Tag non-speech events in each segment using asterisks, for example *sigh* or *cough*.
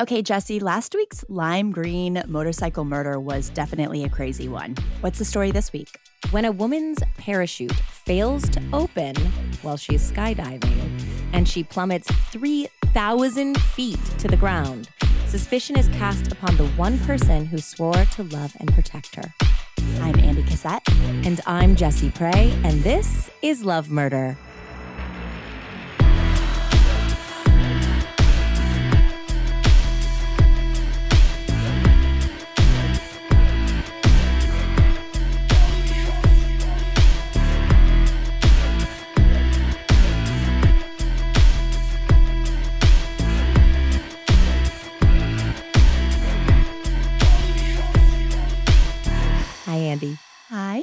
Okay, Jesse, last week's lime green motorcycle murder was definitely a crazy one. What's the story this week? When a woman's parachute fails to open while she's skydiving and she plummets 3,000 feet to the ground, suspicion is cast upon the one person who swore to love and protect her. I'm Andy Cassette. And I'm Jesse Prey, and this is Love Murder.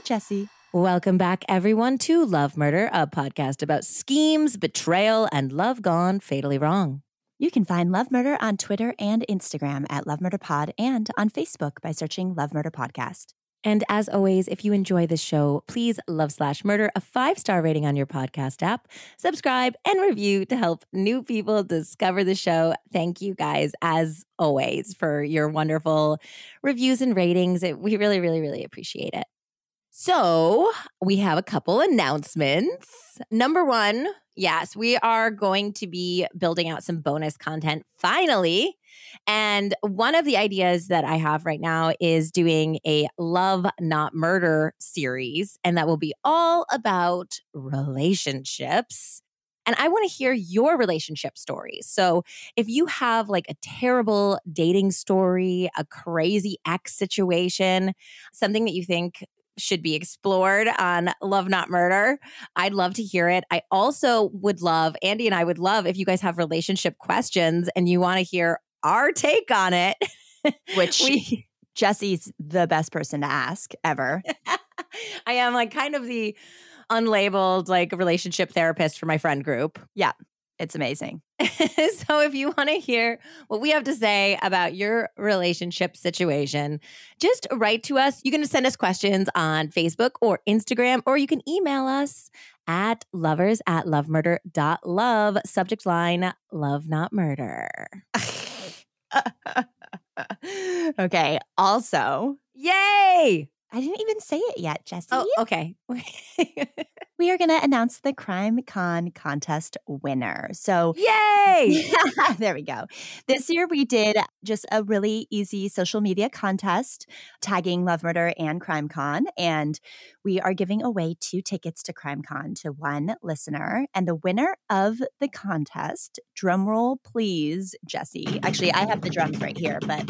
Jesse. Welcome back, everyone, to Love Murder, a podcast about schemes, betrayal, and love gone fatally wrong. You can find Love Murder on Twitter and Instagram at Love Murder Pod and on Facebook by searching Love Murder Podcast. And as always, if you enjoy this show, please love slash murder a five star rating on your podcast app, subscribe and review to help new people discover the show. Thank you guys, as always, for your wonderful reviews and ratings. It, we really, really, really appreciate it. So, we have a couple announcements. Number one, yes, we are going to be building out some bonus content finally. And one of the ideas that I have right now is doing a Love Not Murder series, and that will be all about relationships. And I want to hear your relationship stories. So if you have like a terrible dating story, a crazy ex situation, something that you think should be explored on Love Not Murder. I'd love to hear it. I also would love, Andy and I would love if you guys have relationship questions and you want to hear our take on it. *laughs* Which we, Jesse's the best person to ask ever. *laughs* I am like kind of the unlabeled like relationship therapist for my friend group. Yeah, it's amazing. *laughs* so if you want to hear what we have to say about your relationship situation, just write to us. You can send us questions on Facebook or Instagram, or you can email us at lovers at lovemurder.love. Subject line love not murder. *laughs* okay. Also, Yay! I didn't even say it yet, Jesse. Oh, okay. *laughs* We are going to announce the CrimeCon contest winner. So, *laughs* Yay! there we go. This year we did just a really easy social media contest tagging Love Murder and CrimeCon. And we are giving away two tickets to CrimeCon to one listener. And the winner of the contest, drum roll please, Jesse. Actually, I have the drums right here, but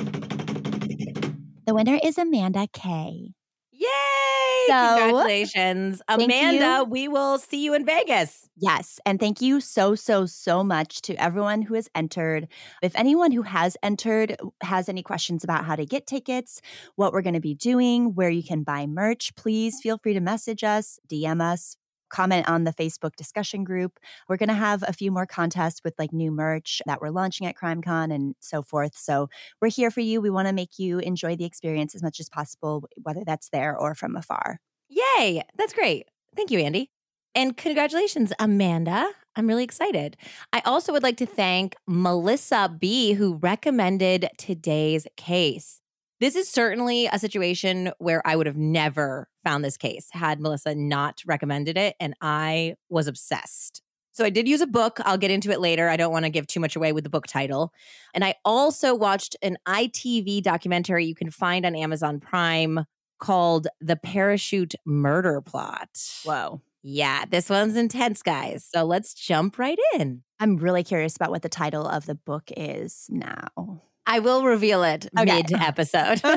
the winner is Amanda K. Yay! So, Congratulations. Amanda, you. we will see you in Vegas. Yes. And thank you so, so, so much to everyone who has entered. If anyone who has entered has any questions about how to get tickets, what we're going to be doing, where you can buy merch, please feel free to message us, DM us. Comment on the Facebook discussion group. We're going to have a few more contests with like new merch that we're launching at CrimeCon and so forth. So we're here for you. We want to make you enjoy the experience as much as possible, whether that's there or from afar. Yay! That's great. Thank you, Andy. And congratulations, Amanda. I'm really excited. I also would like to thank Melissa B., who recommended today's case. This is certainly a situation where I would have never found this case had Melissa not recommended it, and I was obsessed. So I did use a book. I'll get into it later. I don't want to give too much away with the book title. And I also watched an ITV documentary you can find on Amazon Prime called The Parachute Murder Plot. Whoa. Yeah, this one's intense, guys. So let's jump right in. I'm really curious about what the title of the book is now. I will reveal it Okay. mid episode. *laughs*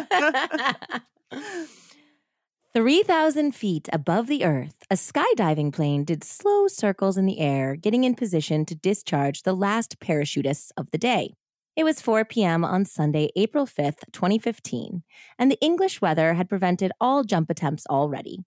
3,000 feet above the earth, a skydiving plane did slow circles in the air, getting in position to discharge the last parachutists of the day. It was 4 p.m. on Sunday, April 5th, 2015, and the English weather had prevented all jump attempts already.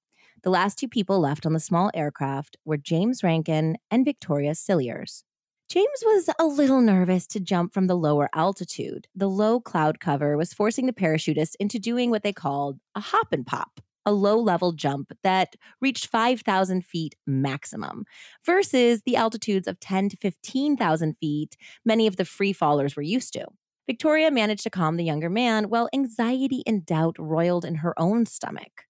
The last two people left on the small aircraft were James Rankin and Victoria Cilliers. James was a little nervous to jump from the lower altitude. The low cloud cover was forcing the parachutists into doing what they called a hop and pop, a low level jump that reached 5,000 feet maximum, versus the altitudes of 10 to 15,000 feet many of the free fallers were used to. Victoria managed to calm the younger man while anxiety and doubt roiled in her own stomach.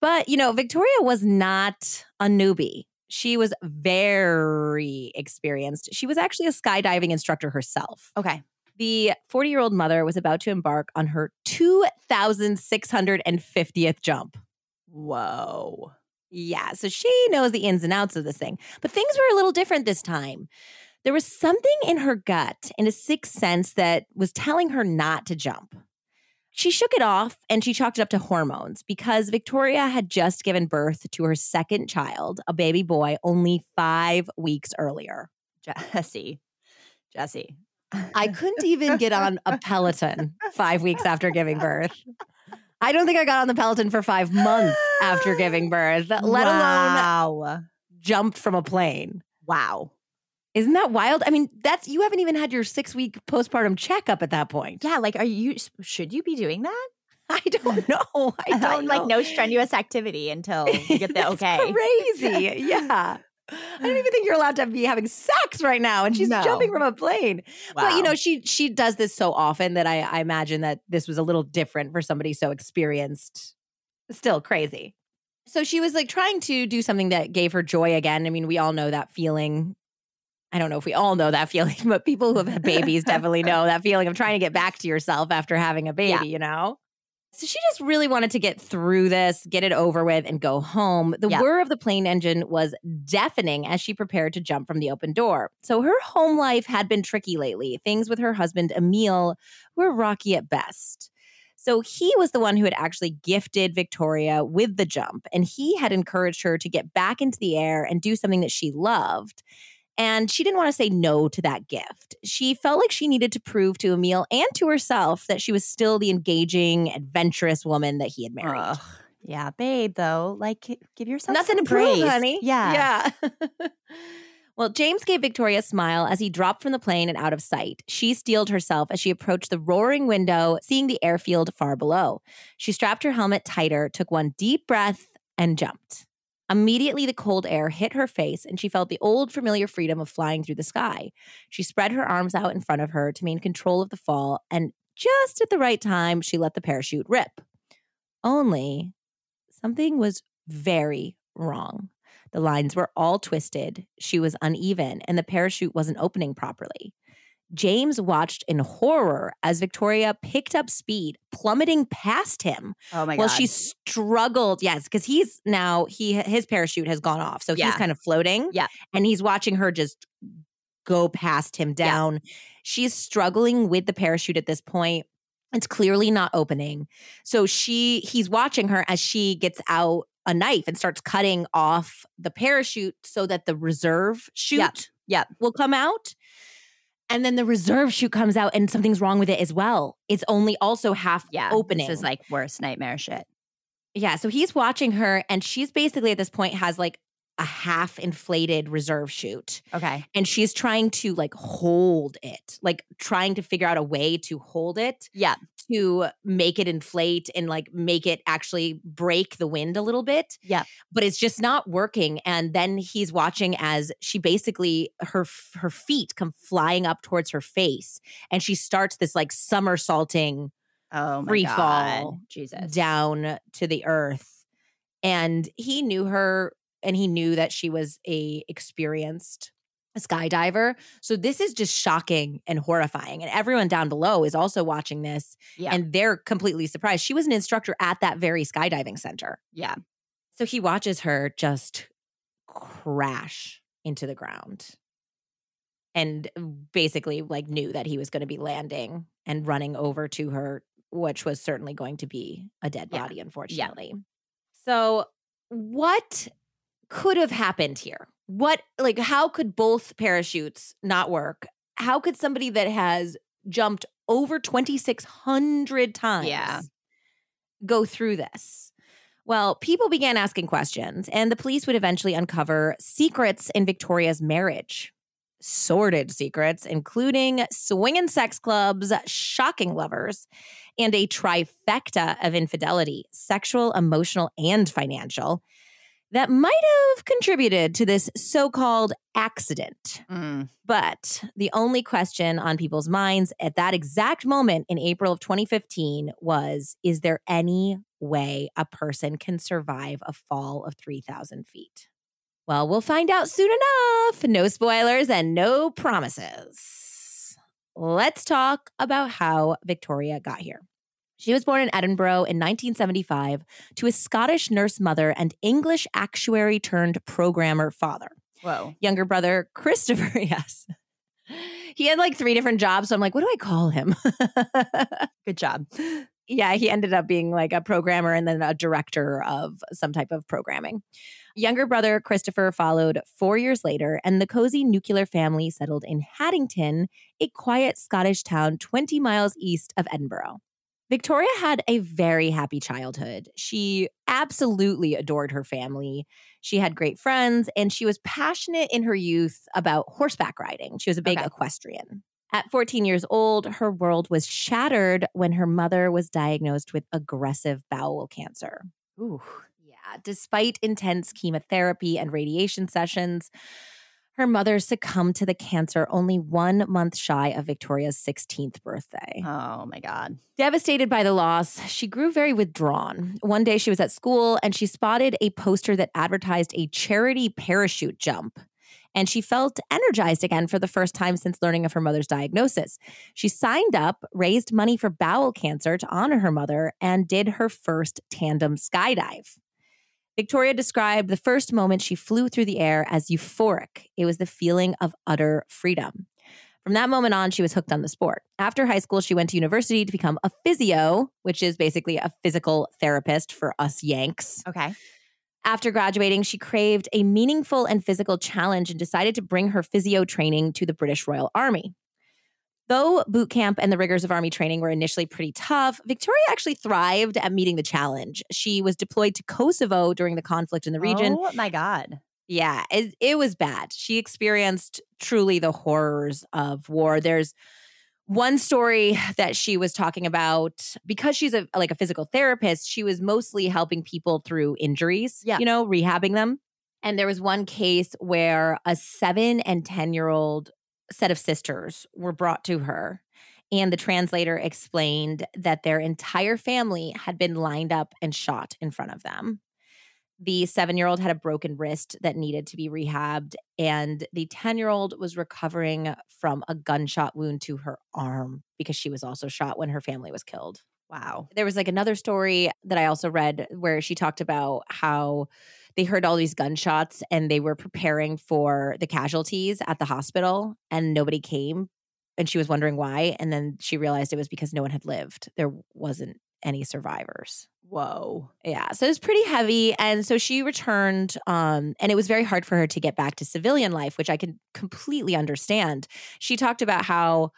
But, you know, Victoria was not a newbie. She was very experienced. She was actually a skydiving instructor herself. Okay. The 40 year old mother was about to embark on her 2,650th jump. Whoa. Yeah, so she knows the ins and outs of this thing. But things were a little different this time. There was something in her gut, in a sixth sense, that was telling her not to jump. She shook it off and she chalked it up to hormones because Victoria had just given birth to her second child, a baby boy, only five weeks earlier. Jesse. Jesse. I couldn't even get on a Peloton five weeks after giving birth. I don't think I got on the Peloton for five months after giving birth, let wow. alone jumped from a plane. Wow. Isn't that wild? I mean, that's you haven't even had your six week postpartum checkup at that point. Yeah, like are you should you be doing that? *laughs* I don't know. *laughs* I uh, don't like know. no strenuous activity until *laughs* you get the That's okay. Crazy. Yeah. I don't even think you're allowed to be having sex right now, and she's No. jumping from a plane. But you know, she she does this so often that I, I imagine that this was a little different for somebody so experienced. Still crazy. So she was like trying to do something that gave her joy again. I mean, we all know that feeling. I don't know if we all know that feeling, *laughs* but people who have had babies definitely know that feeling of trying to get back to yourself after having a baby, Yeah. you know? So she just really wanted to get through this, get it over with, and go home. The Yeah. whir of the plane engine was deafening as she prepared to jump from the open door. So her home life had been tricky lately. Things with her husband, Emile, were rocky at best. So he was the one who had actually gifted Victoria with the jump, and he had encouraged her to get back into the air and do something that she loved. And she didn't want to say no to that gift. She felt like she needed to prove to Emile and to herself that she was still the engaging, adventurous woman that he had married. Ugh. Yeah, babe, though, like give yourself Nothing to prove, honey. Yeah. Yeah. *laughs* well, James gave Victoria a smile as he dropped from the plane and out of sight. She steeled herself as she approached the roaring window, seeing the airfield far below. She strapped her helmet tighter, took one deep breath, and jumped. Immediately, the cold air hit her face, and she felt the old familiar freedom of flying through the sky. She spread her arms out in front of her to maintain control of the fall, and just at the right time, she let the parachute rip. Only something was very wrong. The lines were all twisted, she was uneven, and the parachute wasn't opening properly. James watched in horror as Victoria picked up speed, plummeting past him Oh my god. well, she struggled. Yes, because he's now he his parachute has gone off, so Yeah. he's kind of floating. Yeah. and he's watching her just go past him Yeah. down. She's struggling with the parachute at this point. It's clearly not opening. So she he's watching her as she gets out a knife and starts cutting off the parachute so that the reserve chute Yep. Yep. will come out. And then the reserve chute comes out and something's wrong with it as well. It's only also half yeah. opening. This is like worst nightmare shit. Yeah, so he's watching her, and she's basically at this point has like a half inflated reserve chute, Okay. and she's trying to like hold it, like trying to figure out a way to hold it Yeah. to make it inflate and like make it actually break the wind a little bit. Yeah. but it's just not working. And then he's watching as she basically her her feet come flying up towards her face, and she starts this like somersaulting Oh Free god. fall Jesus. down to the earth and he knew her and he knew that she was a experienced skydiver so this is just shocking and horrifying and everyone down below is also watching this Yeah. and they're completely surprised she was an instructor at that very skydiving center yeah. so he watches her just crash into the ground and uh, basically like knew that he was going to be landing and running over to her which was certainly going to be a dead Yeah. body unfortunately. So what could have happened here? What like how could both parachutes not work? How could somebody that has jumped over 2600 times Yeah. go through this? Well, people began asking questions, and the police would eventually uncover secrets in Victoria's marriage. Sordid secrets, including swinging sex clubs, shocking lovers, and a trifecta of infidelity sexual, emotional, and financial. That might have contributed to this so called accident. Mm. But the only question on people's minds at that exact moment in April of 2015 was Is there any way a person can survive a fall of 3,000 feet? Well, we'll find out soon enough. No spoilers and no promises. Let's talk about how Victoria got here. She was born in Edinburgh in 1975 to a Scottish nurse mother and English actuary turned programmer father. Whoa. Younger brother, Christopher, *laughs* yes. He had like three different jobs. So I'm like, what do I call him? *laughs* Good job. yeah, he ended up being like a programmer and then a director of some type of programming. Younger brother Christopher followed four years later, and the cozy nuclear family settled in Haddington, a quiet Scottish town 20 miles east of Edinburgh. Victoria had a very happy childhood. She absolutely adored her family. She had great friends, and she was passionate in her youth about horseback riding. She was a big Okay. equestrian. At 14 years old, her world was shattered when her mother was diagnosed with aggressive bowel cancer. Ooh. Yeah, despite intense chemotherapy and radiation sessions, her mother succumbed to the cancer only one month shy of Victoria's 16th birthday. Oh my God. Devastated by the loss, she grew very withdrawn. One day she was at school and she spotted a poster that advertised a charity parachute jump. And she felt energized again for the first time since learning of her mother's diagnosis. She signed up, raised money for bowel cancer to honor her mother, and did her first tandem skydive. Victoria described the first moment she flew through the air as euphoric. It was the feeling of utter freedom. From that moment on, she was hooked on the sport. After high school, she went to university to become a physio, which is basically a physical therapist for us Yanks. Okay. After graduating, she craved a meaningful and physical challenge and decided to bring her physio training to the British Royal Army. Though boot camp and the rigors of army training were initially pretty tough, Victoria actually thrived at meeting the challenge. She was deployed to Kosovo during the conflict in the region. Oh my God. Yeah, it, it was bad. She experienced truly the horrors of war. There's one story that she was talking about because she's a like a physical therapist, she was mostly helping people through injuries, Yeah. you know, rehabbing them. And there was one case where a 7 and 10-year-old set of sisters were brought to her and the translator explained that their entire family had been lined up and shot in front of them. The seven year old had a broken wrist that needed to be rehabbed, and the 10 year old was recovering from a gunshot wound to her arm because she was also shot when her family was killed. Wow. There was like another story that I also read where she talked about how they heard all these gunshots and they were preparing for the casualties at the hospital and nobody came. And she was wondering why. And then she realized it was because no one had lived. There wasn't any survivors. Whoa. Yeah. So it was pretty heavy. And so she returned. Um, and it was very hard for her to get back to civilian life, which I can completely understand. She talked about how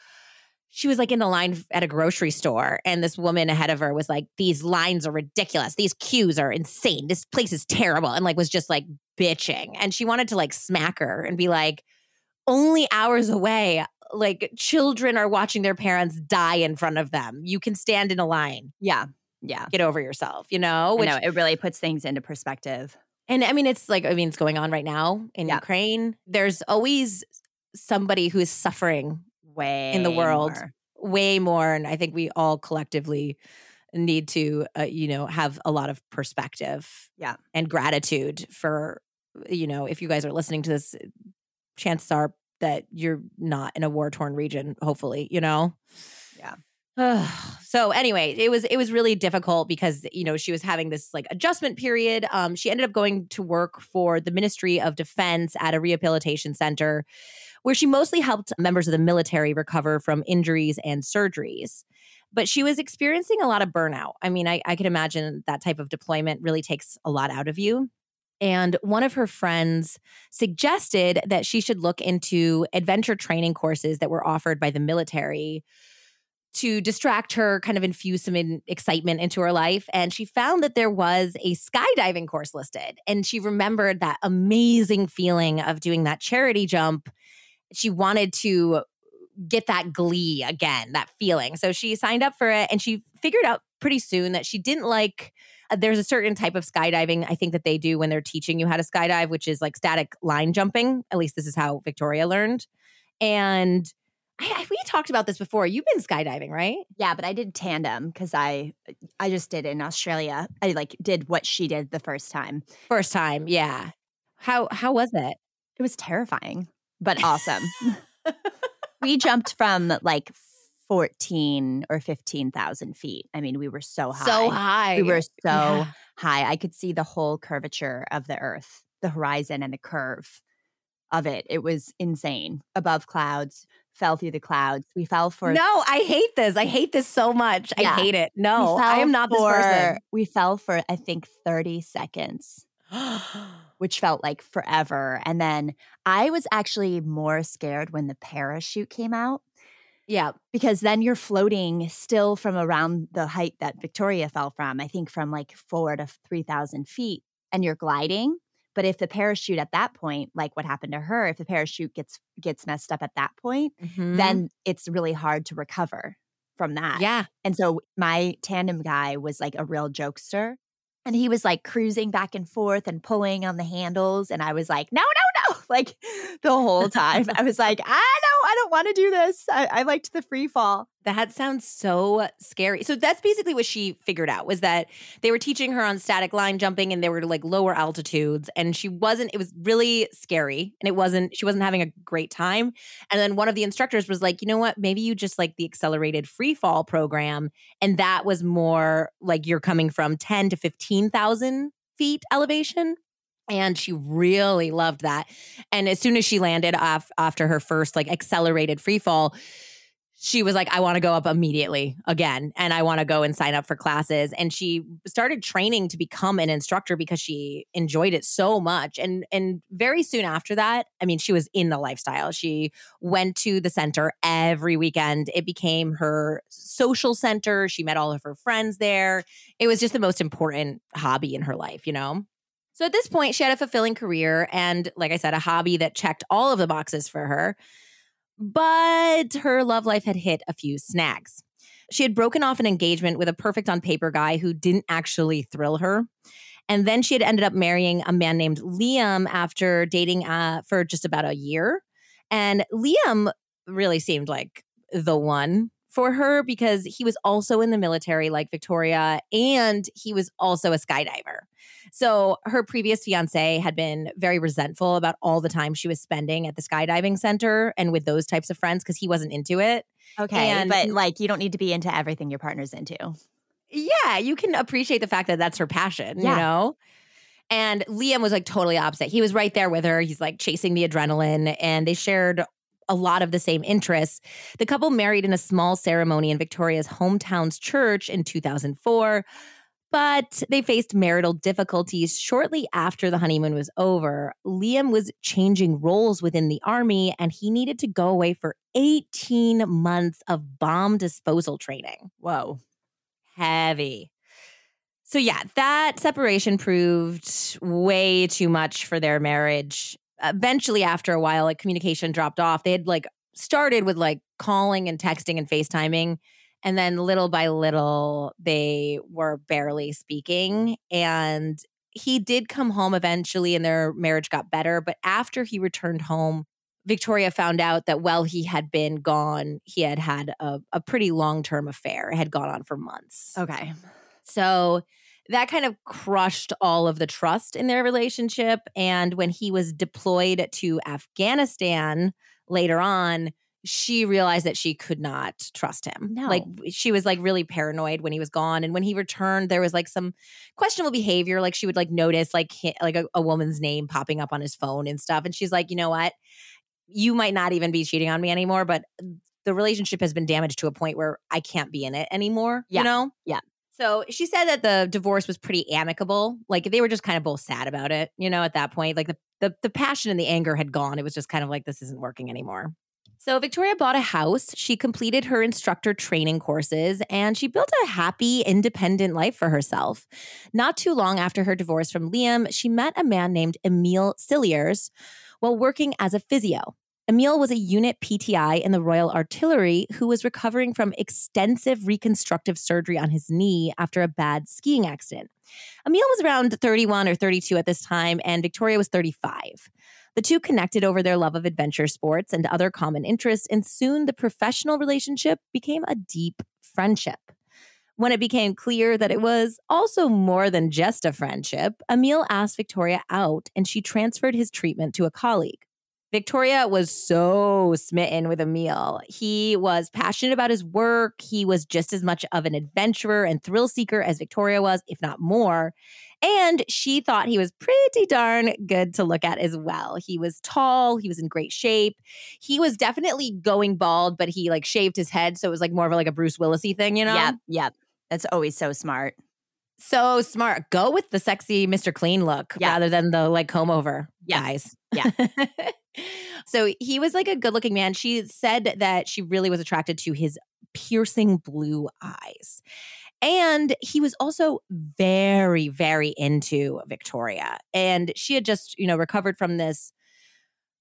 she was like in the line at a grocery store, and this woman ahead of her was like, These lines are ridiculous. These queues are insane. This place is terrible. And like was just like bitching. And she wanted to like smack her and be like, only hours away. Like children are watching their parents die in front of them. You can stand in a line. Yeah. Yeah. Get over yourself, you know? I know. It really puts things into perspective. And I mean, it's like, I mean, it's going on right now in Yeah. Ukraine. There's always somebody who is suffering Way In the world. more. way more. And I think we all collectively need to, uh, you know, have a lot of perspective Yeah. and gratitude for, you know, if you guys are listening to this, chances are that you're not in a war torn region, hopefully, you know? Yeah. *sighs* so anyway, it was it was really difficult because you know she was having this like adjustment period. Um, she ended up going to work for the Ministry of Defense at a rehabilitation center, where she mostly helped members of the military recover from injuries and surgeries. But she was experiencing a lot of burnout. I mean, I, I could imagine that type of deployment really takes a lot out of you. And one of her friends suggested that she should look into adventure training courses that were offered by the military to distract her, kind of infuse some in, excitement into her life. And she found that there was a skydiving course listed. And she remembered that amazing feeling of doing that charity jump. She wanted to get that glee again, that feeling. So she signed up for it and she figured out pretty soon that she didn't like uh, there's a certain type of skydiving I think that they do when they're teaching you how to skydive, which is like static line jumping. At least this is how Victoria learned. And I, we talked about this before. You've been skydiving, right? Yeah, but I did tandem because I I just did it in Australia. I like did what she did the first time. First time, yeah. How how was it? It was terrifying, but awesome. we jumped from like 14 or 15,000 feet. I mean, we were so high. So high. We were so Yeah. high. I could see the whole curvature of the earth, the horizon and the curve of it. It was insane. Above clouds, fell through the clouds. We fell for No, I hate this. I hate this so much. Yeah. I hate it. No, I am not this person. We fell for I think 30 seconds. *gasps* *gasps* which felt like forever. And then I was actually more scared when the parachute came out yeah. because then you're floating still from around the height that Victoria fell from, I think from like four to 3,000 feet, and you're gliding. But if the parachute at that point, like what happened to her, if the parachute gets gets messed up at that point, Mhm. then it's really hard to recover from that. yeah. And so my tandem guy was like a real jokester. And he was like cruising back and forth and pulling on the handles. And I was like, no, no, *laughs* Like the whole time. I was like, I know, I don't want to do this. I, I liked the free fall. That sounds so scary. So that's basically what she figured out was that they were teaching her on static line jumping and they were like lower altitudes and she wasn't it was really scary and it wasn't she wasn't having a great time. And then one of the instructors was like, "You know what? Maybe you just like the accelerated free fall program and that was more like you're coming from 10 to 15,000 feet elevation." And she really loved that. And as soon as she landed off after her first like accelerated free fall, she was like, I want to go up immediately again and I want to go and sign up for classes. And she started training to become an instructor because she enjoyed it so much. And and very soon after that, I mean, she was in the lifestyle. She went to the center every weekend. It became her social center. She met all of her friends there. It was just the most important hobby in her life, you know? So at this point, she had a fulfilling career and, like I said, a hobby that checked all of the boxes for her. But her love life had hit a few snags. She had broken off an engagement with a perfect on paper guy who didn't actually thrill her. And then she had ended up marrying a man named Liam after dating uh, for just about a year. And Liam really seemed like the one for her because he was also in the military, like Victoria, and he was also a skydiver. So her previous fiance had been very resentful about all the time she was spending at the skydiving center and with those types of friends because he wasn't into it. Okay. And- but like you don't need to be into everything your partner's into. Yeah, you can appreciate the fact that that's her passion, you Yeah. know? And Liam was like totally opposite. He was right there with her. He's like chasing the adrenaline, and they shared a lot of the same interests. The couple married in a small ceremony in Victoria's hometown's church in 2004, but they faced marital difficulties shortly after the honeymoon was over. Liam was changing roles within the army, and he needed to go away for 18 months of bomb disposal training Whoa. heavy. So yeah, that separation proved way too much for their marriage. Eventually, after a while, like communication dropped off. They had like started with like calling and texting and FaceTiming. And then little by little, they were barely speaking. And he did come home eventually and their marriage got better. But after he returned home, Victoria found out that while he had been gone, he had had a, a pretty long term affair. It had gone on for months. Okay. So that kind of crushed all of the trust in their relationship. And when he was deployed to Afghanistan later on, she realized that she could not trust him. No. Like she was like really paranoid when he was gone. And when he returned, there was like some questionable behavior. Like she would like notice like hi- like a, a woman's name popping up on his phone and stuff. And she's like, you know what? You might not even be cheating on me anymore, but the relationship has been damaged to a point where I can't be in it anymore. Yeah. You know? Yeah. So she said that the divorce was pretty amicable. Like they were just kind of both sad about it, you know, at that point. Like the, the the passion and the anger had gone. It was just kind of like this isn't working anymore. So Victoria bought a house. She completed her instructor training courses and she built a happy, independent life for herself. Not too long after her divorce from Liam, she met a man named Emile Cilliers while working as a physio. Emile was a unit PTI in the Royal Artillery who was recovering from extensive reconstructive surgery on his knee after a bad skiing accident. Emile was around 31 or 32 at this time, and Victoria was 35. The two connected over their love of adventure sports and other common interests, and soon the professional relationship became a deep friendship. When it became clear that it was also more than just a friendship, Emile asked Victoria out and she transferred his treatment to a colleague. Victoria was so smitten with Emile. He was passionate about his work. He was just as much of an adventurer and thrill seeker as Victoria was, if not more. And she thought he was pretty darn good to look at as well. He was tall, he was in great shape. He was definitely going bald, but he like shaved his head. So it was like more of like a Bruce Willisy thing, you know? Yep, yep. That's always so smart. So smart. Go with the sexy Mr. Clean look Yeah. rather than the like comb over Yeah. guys. Yeah. *laughs* so he was like a good looking man. She said that she really was attracted to his piercing blue eyes. And he was also very, very into Victoria. And she had just, you know, recovered from this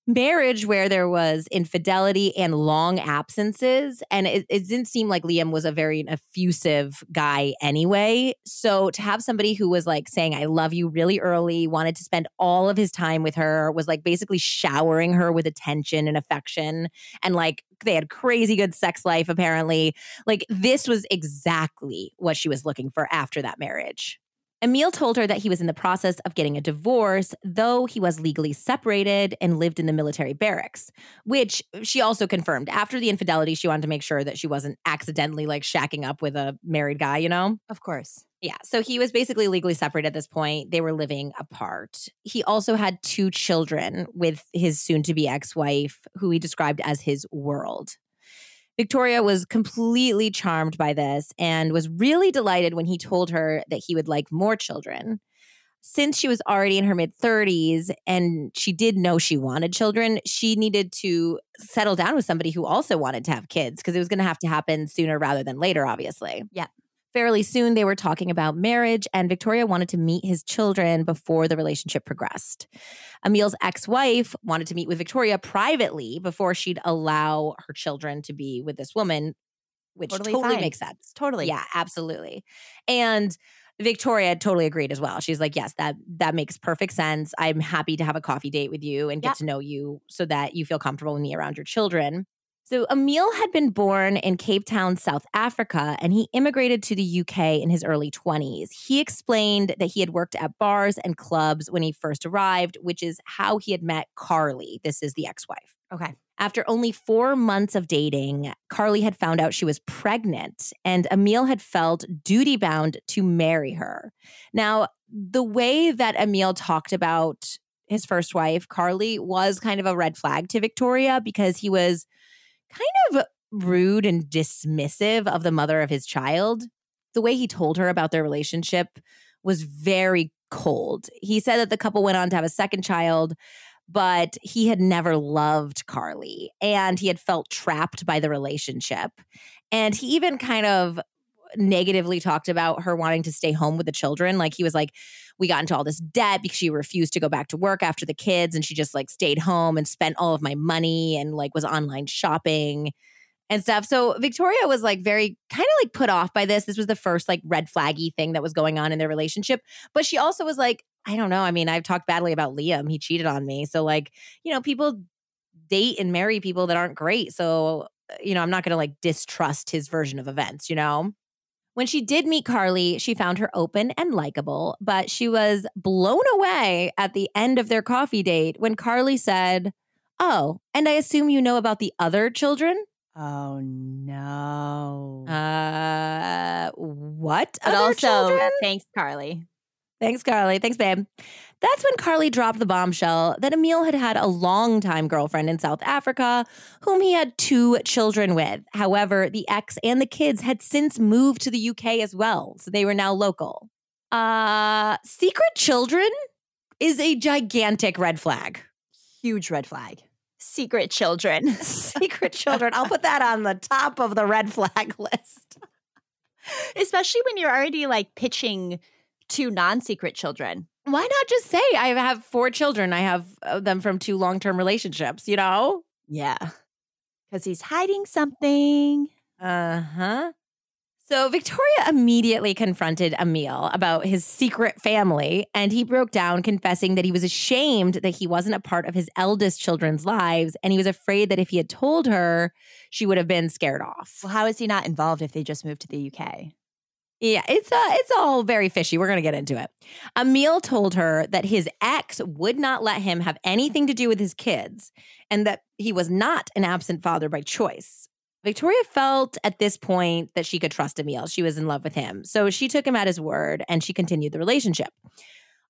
marriage where there was infidelity and long absences. And it, it didn't seem like Liam was a very effusive guy anyway. So to have somebody who was like saying, I love you really early, wanted to spend all of his time with her, was like basically showering her with attention and affection. And like they had crazy good sex life, apparently. Like this was exactly what she was looking for after that marriage. Emile told her that he was in the process of getting a divorce, though he was legally separated and lived in the military barracks, which she also confirmed. After the infidelity, she wanted to make sure that she wasn't accidentally like shacking up with a married guy, you know? Of course. Yeah. So he was basically legally separated at this point. They were living apart. He also had two children with his soon to be ex wife, who he described as his world. Victoria was completely charmed by this and was really delighted when he told her that he would like more children. Since she was already in her mid 30s and she did know she wanted children, she needed to settle down with somebody who also wanted to have kids because it was going to have to happen sooner rather than later, obviously. Yeah. Fairly soon, they were talking about marriage, and Victoria wanted to meet his children before the relationship progressed. Emile's ex wife wanted to meet with Victoria privately before she'd allow her children to be with this woman, which Totally totally, makes sense. Totally. Yeah, absolutely. And Victoria totally agreed as well. She's like, "Yes, that that makes perfect sense. I'm happy to have a coffee date with you and get Yeah. to know you so that you feel comfortable with me around your children." So Emile had been born in Cape Town, South Africa, and he immigrated to the UK in his early 20s. He explained that he had worked at bars and clubs when he first arrived, which is how he had met Carly. This is the ex-wife. Okay. After only four months of dating, Carly had found out she was pregnant, and Emile had felt duty bound to marry her. Now, the way that Emile talked about his first wife, Carly, was kind of a red flag to Victoria because he was kind of rude and dismissive of the mother of his child. The way he told her about their relationship was very cold. He said that the couple went on to have a second child, but he had never loved Carly and he had felt trapped by the relationship. And he even kind of negatively talked about her wanting to stay home with the children. Like he was like, we got into all this debt because she refused to go back to work after the kids and she just like stayed home and spent all of my money and like was online shopping and stuff. So Victoria was like very kind of like put off by this. This was the first like red flaggy thing that was going on in their relationship. But she also was like, I don't know. I mean, I've talked badly about Liam. He cheated on me. So like, you know, people date and marry people that aren't great. So, you know, I'm not going to like distrust his version of events, you know? When she did meet Carly, she found her open and likable, but she was blown away at the end of their coffee date when Carly said, Oh, and I assume you know about the other children? Oh no. Uh, what? but other also, children? thanks, Carly. Thanks, Carly. Thanks, babe. That's when Carly dropped the bombshell that Emile had had a longtime girlfriend in South Africa whom he had two children with. However, the ex and the kids had since moved to the UK as well, so they were now local. Uh, secret children is a gigantic red flag. Huge red flag. Secret children. *laughs* secret children. I'll put that on the top of the red flag *laughs* list. Especially when you're already like pitching two non-secret children. Why not just say I have four children? I have uh, them from two long term relationships, you know? Yeah. Because he's hiding something. Uh huh. So Victoria immediately confronted Emile about his secret family, and he broke down, confessing that he was ashamed that he wasn't a part of his eldest children's lives, and he was afraid that if he had told her, she would have been scared off. Well, how is he not involved if they just moved to the UK? Yeah, it's uh, it's all very fishy. We're gonna get into it. Emile told her that his ex would not let him have anything to do with his kids, and that he was not an absent father by choice. Victoria felt at this point that she could trust Emile. She was in love with him. So she took him at his word and she continued the relationship.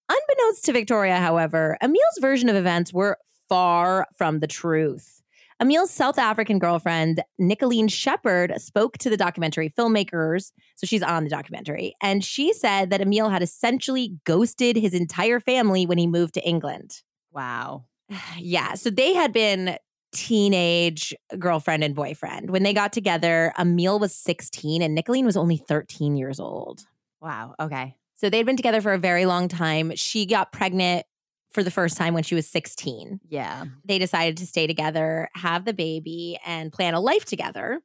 Unbeknownst to Victoria, however, Emile's version of events were far from the truth. Emile's South African girlfriend, Nicolene Shepard, spoke to the documentary filmmakers. So she's on the documentary. And she said that Emile had essentially ghosted his entire family when he moved to England. Wow. *sighs* Yeah. So they had been teenage girlfriend and boyfriend. When they got together, Emile was 16 and Nicolene was only 13 years old. Wow. Okay. So they'd been together for a very long time. She got pregnant for the first time when she was 16. Yeah. They decided to stay together, have the baby, and plan a life together.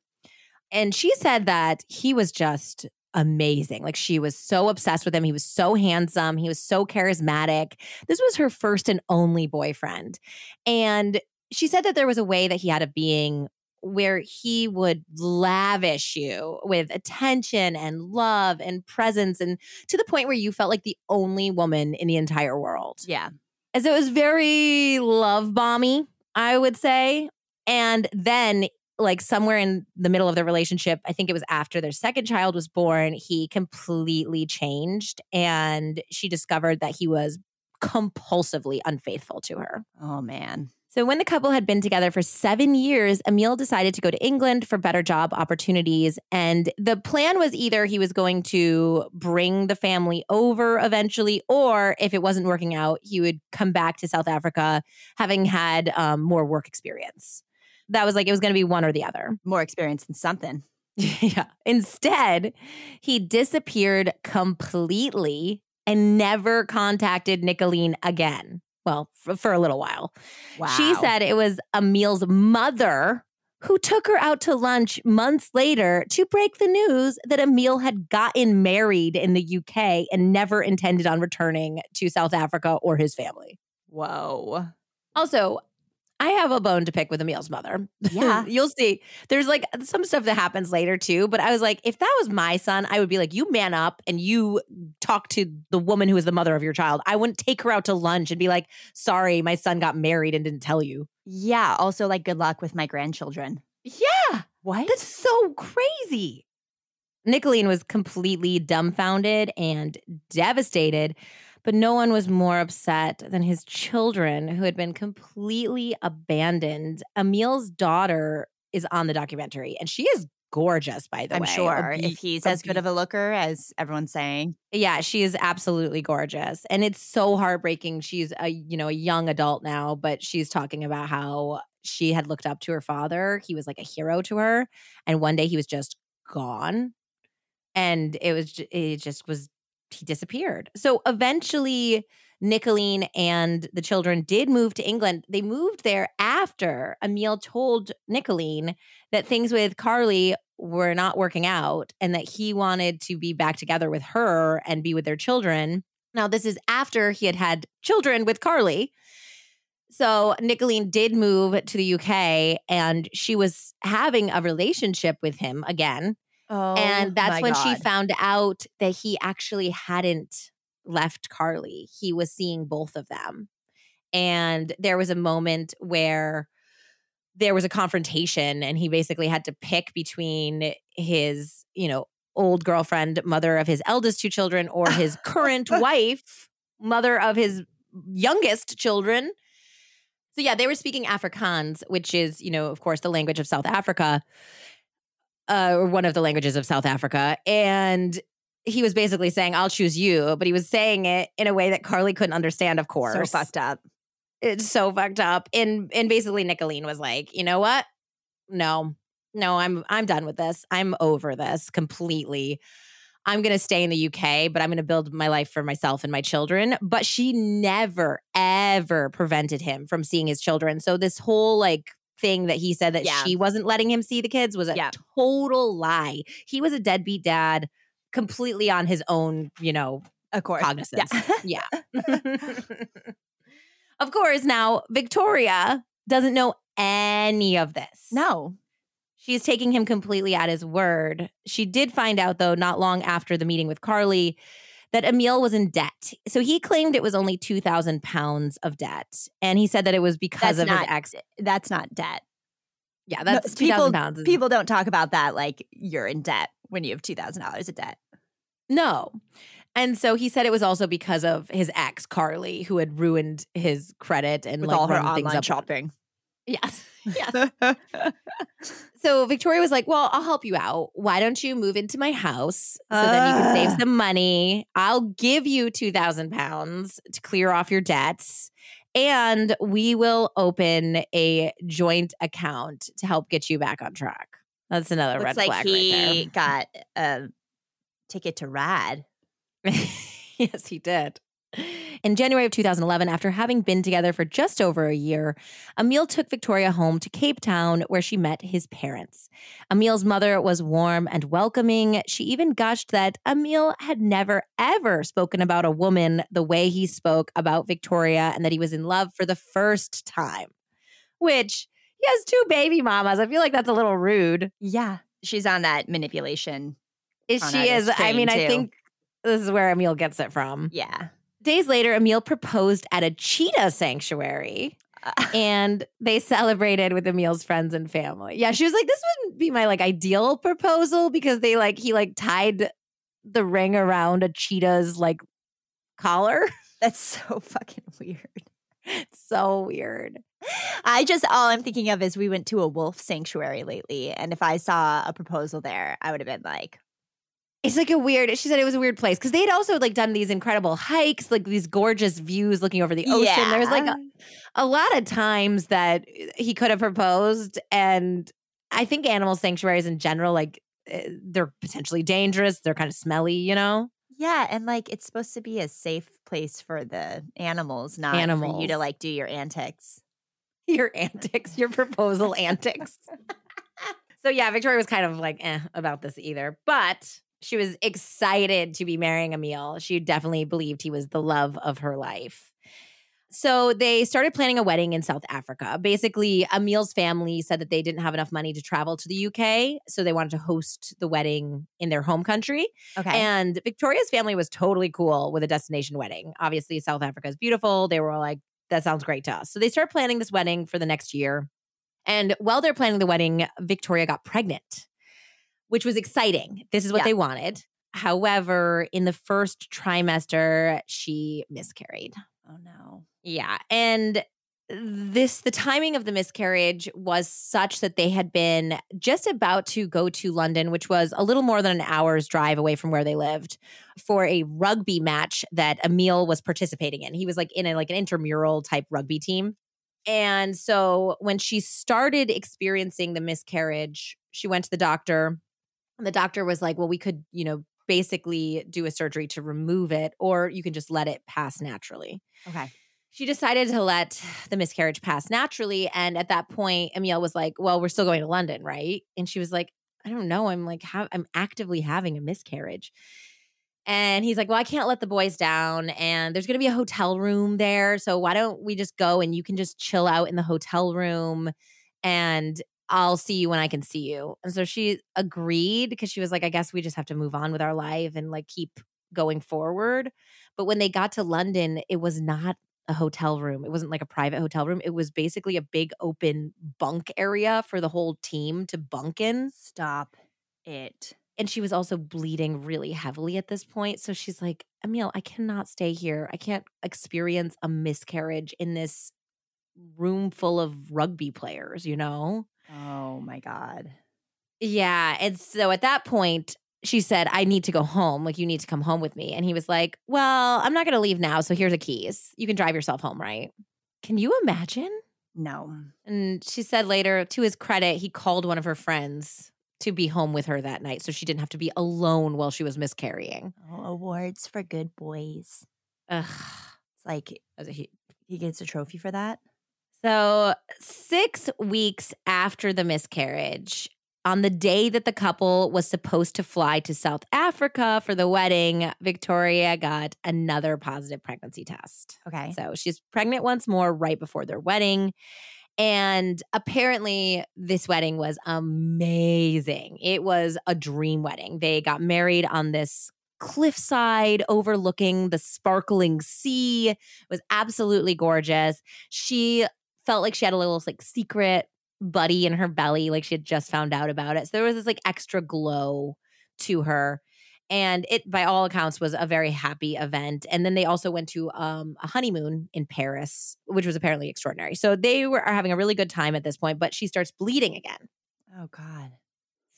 And she said that he was just amazing. Like she was so obsessed with him. He was so handsome. He was so charismatic. This was her first and only boyfriend. And she said that there was a way that he had of being where he would lavish you with attention and love and presence and to the point where you felt like the only woman in the entire world. Yeah. As it was very love bomby, I would say. And then like somewhere in the middle of the relationship, I think it was after their second child was born, he completely changed and she discovered that he was compulsively unfaithful to her. Oh man. So, when the couple had been together for seven years, Emile decided to go to England for better job opportunities. And the plan was either he was going to bring the family over eventually, or if it wasn't working out, he would come back to South Africa having had um, more work experience. That was like it was going to be one or the other. More experience in something. *laughs* yeah. Instead, he disappeared completely and never contacted Nicolene again well, for, for a little while. Wow. She said it was Emile's mother who took her out to lunch months later to break the news that Emile had gotten married in the UK and never intended on returning to South Africa or his family. Whoa. Also, I have a bone to pick with Emile's mother. Yeah. *laughs* You'll see. There's like some stuff that happens later too, but I was like, if that was my son, I would be like, you man up and you talk to the woman who is the mother of your child. I wouldn't take her out to lunch and be like, sorry, my son got married and didn't tell you. Yeah. Also, like, good luck with my grandchildren. Yeah. What? That's so crazy. Nicolene was completely dumbfounded and devastated but no one was more upset than his children who had been completely abandoned. Emile's daughter is on the documentary and she is gorgeous, by the way. I'm sure be- if he's as good of a looker as everyone's saying. Yeah, she is absolutely gorgeous. And it's so heartbreaking. She's a, you know, a young adult now, but she's talking about how she had looked up to her father. He was like a hero to her. And one day he was just gone. And it was, it just was he disappeared. So eventually, Nicolene and the children did move to England. They moved there after Emile told Nicolene that things with Carly were not working out and that he wanted to be back together with her and be with their children. Now, this is after he had had children with Carly. So, Nicolene did move to the UK and she was having a relationship with him again. Oh, and that's when God. she found out that he actually hadn't left Carly. He was seeing both of them. And there was a moment where there was a confrontation and he basically had to pick between his, you know, old girlfriend, mother of his eldest two children, or his current *laughs* wife, mother of his youngest children. So yeah, they were speaking Afrikaans, which is, you know, of course, the language of South Africa uh, or one of the languages of South Africa. And he was basically saying, I'll choose you. But he was saying it in a way that Carly couldn't understand, of course. so fucked up. It's so fucked up. And and basically Nicolene was like, you know what? No, no, I'm I'm done with this. I'm over this completely. I'm going to stay in the UK, but I'm going to build my life for myself and my children. But she never, ever prevented him from seeing his children. So, this whole like thing that he said that Yeah. she wasn't letting him see the kids was a Yeah. total lie. He was a deadbeat dad completely on his own, you know, Of course. cognizance. *laughs* Yeah. *laughs* of course, now Victoria doesn't know any of this. no. She's taking him completely at his word. She did find out, though, not long after the meeting with Carly, that Emile was in debt. So he claimed it was only 2,000 pounds of debt. And he said that it was because That's of not his ex. That's not debt. Yeah, No, that's 2,000 pounds. People don't talk about that like you're in debt when you have two thousand dollars of debt. No. And so he said it was also because of his ex, Carly, who had ruined his credit and With like all her online up. shopping. Yes. Yes. So Victoria was like, Well, I'll help you out. Why don't you move into my house so then you can Ah. save some money? I'll give you 2,000 pounds to clear off your debts. And we will open a joint account to help get you back on track. That's another Looks red like flag he right got a ticket to rad. there. *laughs* yes, he did. In January of 2011, after having been together for just over a year, Emile took Victoria home to Cape Town where she met his parents. Emile's mother was warm and welcoming. She even gushed that Emile had never, ever spoken about a woman the way he spoke about Victoria and that he was in love for the first time, which he has two baby mamas. I feel like that's a little rude. Yeah. She's on that manipulation. Is On she is. I mean, train, I think this is where Emile gets it from. Yeah. Days later, Emile proposed at a cheetah sanctuary *laughs* and they celebrated with Emile's friends and family. Yeah, she was like, this wouldn't be my like ideal proposal because they like he like tied the ring around a cheetah's like collar. *laughs* That's so fucking weird. So weird. I just all I'm thinking of is we went to a wolf sanctuary lately, and if I saw a proposal there, I would have been like, It's like a weird. She said it was a weird place because they had also like done these incredible hikes, like these gorgeous views looking over the ocean. There was like a, a lot of times that he could have proposed and i think animal sanctuaries in general like eh, they're potentially dangerous they're kind of smelly you know yeah, and like it's supposed to be a safe place for the animals, not for you to like do your antics. *laughs* your antics your proposal antics *laughs* so yeah victoria was kind of like eh about this either but she was excited to be marrying emile she definitely believed he was the love of her life So they started planning a wedding in South Africa. Basically, Emile's family said that they didn't have enough money to travel to the UK, so they wanted to host the wedding in their home country. Okay. And Victoria's family was totally cool with a destination wedding. Obviously, South Africa is beautiful. They were like, that sounds great to us. So they started planning this wedding for the next year. And while they're planning the wedding, Victoria got pregnant, which was exciting. This is what Yeah. they wanted. However, in the first trimester, she miscarried. oh no. Yeah. And this, the timing of the miscarriage was such that they had been just about to go to London, which was a little more than an hour's drive away from where they lived, for a rugby match that Emile was participating in. He was like in a like an intramural type rugby team. And so when she started experiencing the miscarriage, she went to the doctor. And the doctor was like, Well, we could, you know, basically do a surgery to remove it, or you can just let it pass naturally Okay. she decided to let the miscarriage pass naturally. And at that point, Emile was like, Well, we're still going to London, right? And she was like, I don't know. I'm like, ha- I'm actively having a miscarriage. And he's like, Well, I can't let the boys down. And there's going to be a hotel room there. So why don't we just go and you can just chill out in the hotel room and I'll see you when I can see you. And so she agreed because she was like, I guess we just have to move on with our life and like keep going forward. But when they got to London, it was not a hotel room. It wasn't like a private hotel room. It was basically a big open bunk area for the whole team to bunk in. Stop it. And she was also bleeding really heavily at this point. So she's like, Emile, I cannot stay here. I can't experience a miscarriage in this room full of rugby players, you know? Oh my god. Yeah. And so at that point, she said, I need to go home. Like, you need to come home with me. And he was like, Well, I'm not going to leave now. So here's the keys. You can drive yourself home, right? Can you imagine? No. And she said later, to his credit, he called one of her friends to be home with her that night. So she didn't have to be alone while she was miscarrying. Oh, awards for good boys. Ugh. It's like he- he gets a trophy for that. So, six weeks after the miscarriage, on the day that the couple was supposed to fly to South Africa for the wedding, Victoria got another positive pregnancy test. Okay. So she's pregnant once more right before their wedding. And apparently, this wedding was amazing. It was a dream wedding. They got married on this cliffside overlooking the sparkling sea. It was absolutely gorgeous. She felt like she had a little like secret buddy in her belly, like she had just found out about it. So there was this like extra glow to her. And it, by all accounts, was a very happy event. And then they also went to um, a honeymoon in Paris, which was apparently extraordinary. So they were are having a really good time at this point. But she starts bleeding again. Oh God.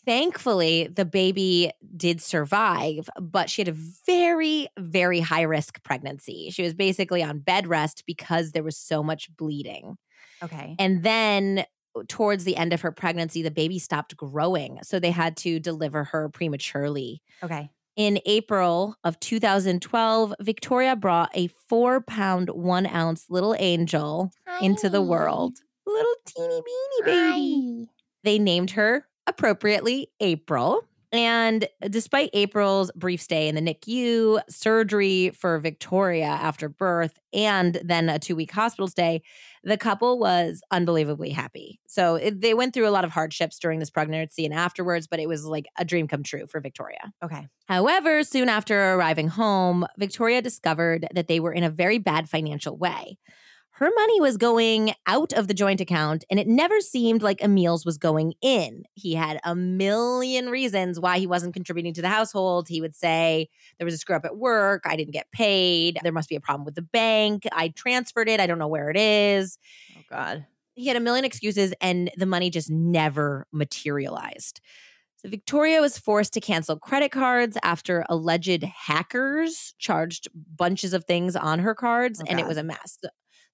Thankfully, the baby did survive, but she had a very, very high risk pregnancy. She was basically on bed rest because there was so much bleeding. Okay. And then uh, towards the end of her pregnancy, the baby stopped growing. So they had to deliver her prematurely. Okay. In April of 2012, Victoria brought a four pound, one ounce little angel into the world. Little teeny beanie baby. They named her appropriately April. And despite April's brief stay in the NICU, surgery for Victoria after birth, and then a two week hospital stay, the couple was unbelievably happy. So it, they went through a lot of hardships during this pregnancy and afterwards, but it was like a dream come true for Victoria. Okay. However, soon after arriving home, Victoria discovered that they were in a very bad financial way her money was going out of the joint account and it never seemed like Emile's was going in. He had a million reasons why he wasn't contributing to the household. He would say, There was a screw up at work. I didn't get paid. There must be a problem with the bank. I transferred it. I don't know where it is. Oh, God. He had a million excuses and the money just never materialized. So Victoria was forced to cancel credit cards after alleged hackers charged bunches of things on her cards, Oh, and it was a mess.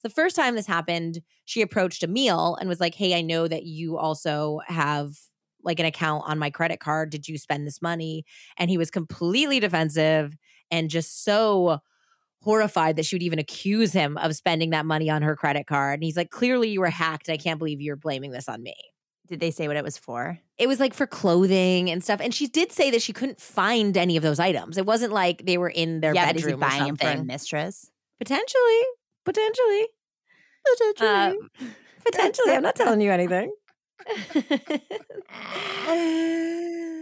The first time this happened, she approached Emile and was like, Hey, I know that you also have like an account on my credit card. Did you spend this money? And he was completely defensive and just so horrified that she would even accuse him of spending that money on her credit card. And he's like, Clearly, you were hacked. I can't believe you're blaming this on me. Did they say what it was for? It was like for clothing and stuff. And she did say that she couldn't find any of those items. It wasn't like they were in their yeah, but is he bedroom or buying him for a something. mistress? Potentially. Potentially. Uh, potentially. I'm not telling you anything.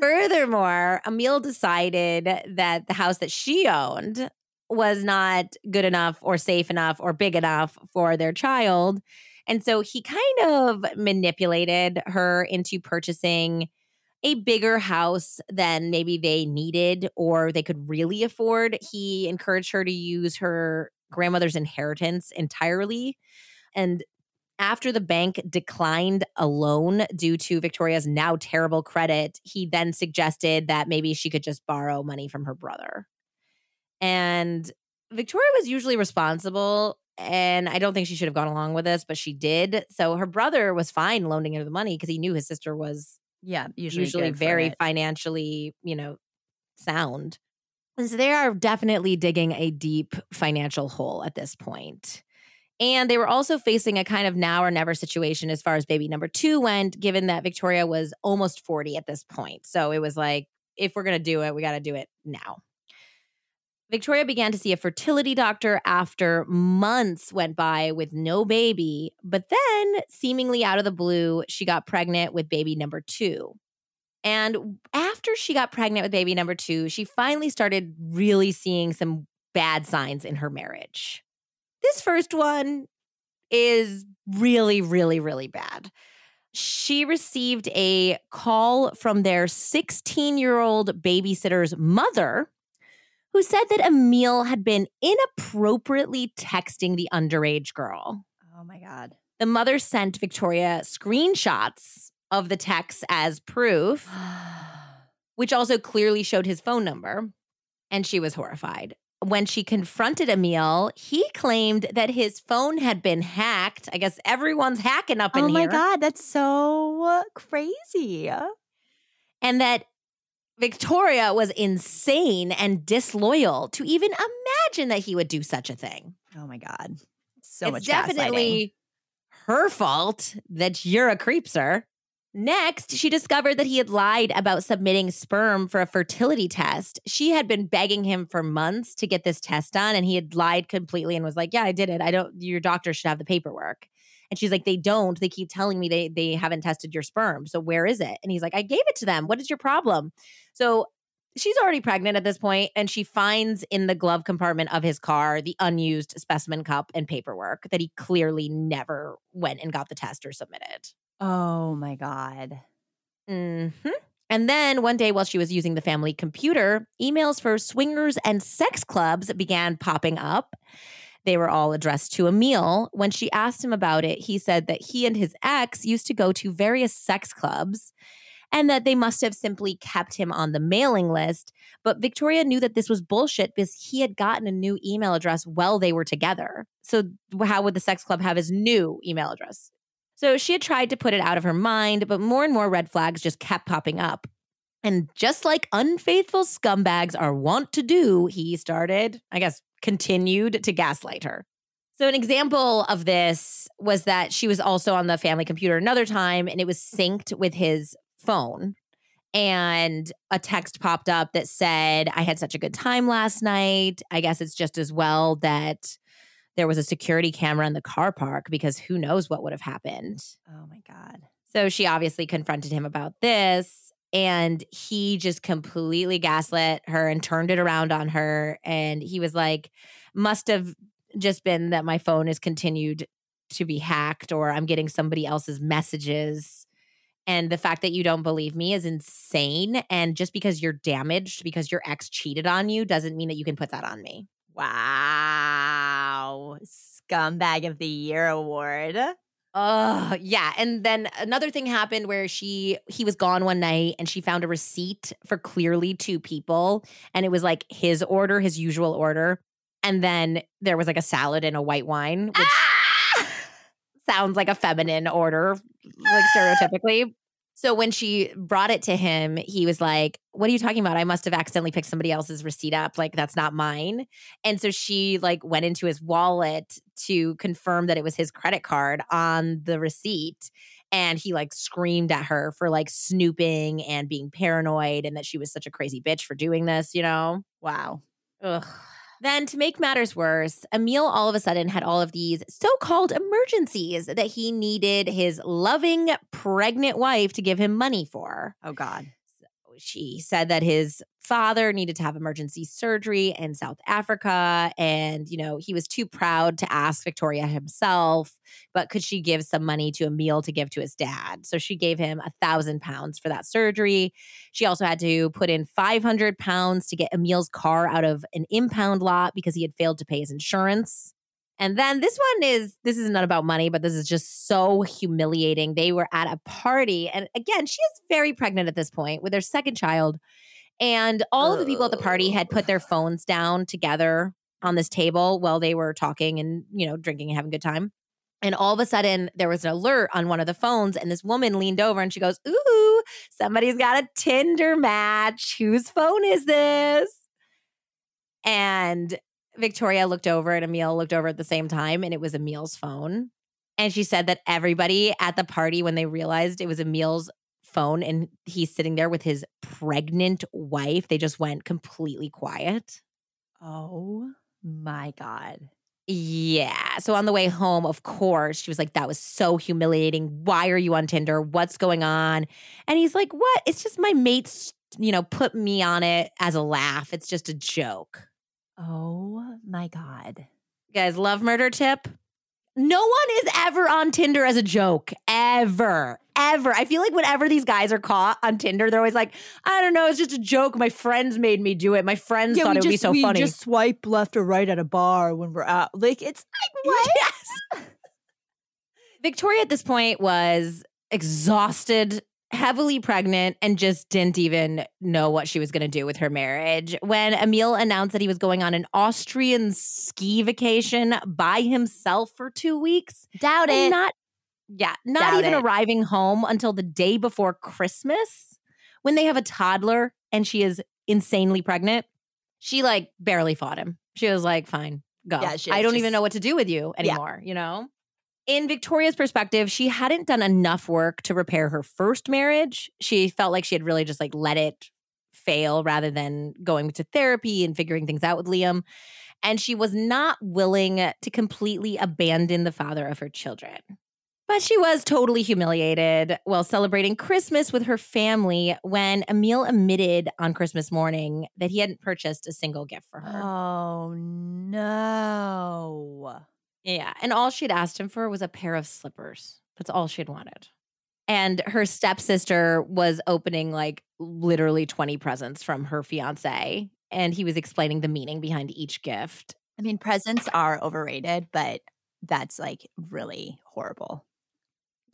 Furthermore, Emile decided that the house that she owned was not good enough or safe enough or big enough for their child. And so he kind of manipulated her into purchasing a bigger house than maybe they needed or they could really afford. He encouraged her to use her grandmother's inheritance entirely. And after the bank declined a loan due to Victoria's now terrible credit, he then suggested that maybe she could just borrow money from her brother. And Victoria was usually responsible. And I don't think she should have gone along with this, but she did. So her brother was fine loaning her the money because he knew his sister was Yeah, usually, usually very financially, you know, sound. And so they are definitely digging a deep financial hole at this point. And they were also facing a kind of now or never situation as far as baby number two went, given that Victoria was almost 40 at this point. So it was like, if we're going to do it, we got to do it now. Victoria began to see a fertility doctor after months went by with no baby. But then, seemingly out of the blue, she got pregnant with baby number two. And after she got pregnant with baby number two, she finally started really seeing some bad signs in her marriage. This first one is really, really, really bad. She received a call from their 16 year old babysitter's mother who said that Emile had been inappropriately texting the underage girl. Oh my God. The mother sent Victoria screenshots of the texts as proof, *sighs* which also clearly showed his phone number. And she was horrified. When she confronted Emile, he claimed that his phone had been hacked. I guess everyone's hacking up in oh here. oh here. my God, that's so uh, crazy. And that Victoria was insane and disloyal to even imagine that he would do such a thing. Oh my God. So it's much definitely her fault that you're a creep, sir. Next, she discovered that he had lied about submitting sperm for a fertility test. She had been begging him for months to get this test done, and he had lied completely and was like, Yeah, I did it. I don't, your doctor should have the paperwork. And she's like, They don't. They keep telling me they, they haven't tested your sperm. So where is it? And he's like, I gave it to them. What is your problem? So she's already pregnant at this point, and she finds in the glove compartment of his car the unused specimen cup and paperwork that he clearly never went and got the test or submitted. Oh my God. hmm And then one day, while she was using the family computer, emails for swingers and sex clubs began popping up. They were all addressed to Emile. When she asked him about it, he said that he and his ex used to go to various sex clubs and that they must have simply kept him on the mailing list. But Victoria knew that this was bullshit because he had gotten a new email address while they were together. So, how would the sex club have his new email address? So she had tried to put it out of her mind, but more and more red flags just kept popping up. And just like unfaithful scumbags are wont to do, he started, I guess, continued to gaslight her. So, an example of this was that she was also on the family computer another time and it was synced with his phone. And a text popped up that said, I had such a good time last night. I guess it's just as well that there was a security camera in the car park because who knows what would have happened. Oh my God. So she obviously confronted him about this. And he just completely gaslit her and turned it around on her. And he was like, must have just been that my phone has continued to be hacked or I'm getting somebody else's messages. And the fact that you don't believe me is insane. And just because you're damaged because your ex cheated on you doesn't mean that you can put that on me. Wow. Scumbag of the Year award. Oh, yeah. And then another thing happened where she he was gone one night and she found a receipt for clearly two people and it was like his order, his usual order. And then there was like a salad and a white wine, which Ah! sounds like a feminine order, like stereotypically. So when she brought it to him, he was like, What are you talking about? I must have accidentally picked somebody else's receipt up. Like, that's not mine. And so she like went into his wallet to confirm that it was his credit card on the receipt. And he like screamed at her for like snooping and being paranoid and that she was such a crazy bitch for doing this, you know? Wow. Ugh. Then, to make matters worse, Emile all of a sudden had all of these so called emergencies that he needed his loving pregnant wife to give him money for. Oh God. She said that his father needed to have emergency surgery in South Africa. And, you know, he was too proud to ask Victoria himself, but could she give some money to Emile to give to his dad? So she gave him a thousand pounds for that surgery. She also had to put in 500 pounds to get Emile's car out of an impound lot because he had failed to pay his insurance. And then this one is this is not about money, but this is just so humiliating. They were at a party, and again, she is very pregnant at this point with her second child. And all of the people at the party had put their phones down together on this table while they were talking and, you know, drinking and having a good time. And all of a sudden, there was an alert on one of the phones, and this woman leaned over and she goes, Ooh, somebody's got a Tinder match. Whose phone is this? And Victoria looked over and Emile looked over at the same time, and it was Emile's phone. And she said that everybody at the party, when they realized it was Emile's phone and he's sitting there with his pregnant wife, they just went completely quiet. Oh my God. Yeah. So on the way home, of course, she was like, That was so humiliating. Why are you on Tinder? What's going on? And he's like, What? It's just my mates, you know, put me on it as a laugh. It's just a joke. Oh my God. You guys, love murder tip. No one is ever on Tinder as a joke. Ever. Ever. I feel like whenever these guys are caught on Tinder, they're always like, I don't know, it's just a joke. My friends made me do it. My friends thought we it would be so we funny. just swipe left or right at a bar when we're out. Like it's like *laughs* what? Yes. *laughs* Victoria at this point was exhausted, heavily pregnant, and just didn't even know what she was going to do with her marriage. When Emile announced that he was going on an Austrian ski vacation by himself for two weeks, Doubt it. not yeah, not Doubt even it. arriving home until the day before Christmas when they have a toddler and she is insanely pregnant. She like barely fought him. She was like, "Fine, go. Yeah, I don't even know what to do with you Yeah. anymore." You know. In Victoria's perspective, she hadn't done enough work to repair her first marriage. She felt like she had really just like let it fail rather than going to therapy and figuring things out with Liam. And she was not willing to completely abandon the father of her children. But she was totally humiliated while celebrating Christmas with her family when Emile admitted on Christmas morning that he hadn't purchased a single gift for her. Oh no. Yeah. And all she'd asked him for was a pair of slippers. That's all she'd wanted. And her stepsister was opening like literally 20 presents from her fiance. And he was explaining the meaning behind each gift. I mean, presents are overrated, but that's like really horrible.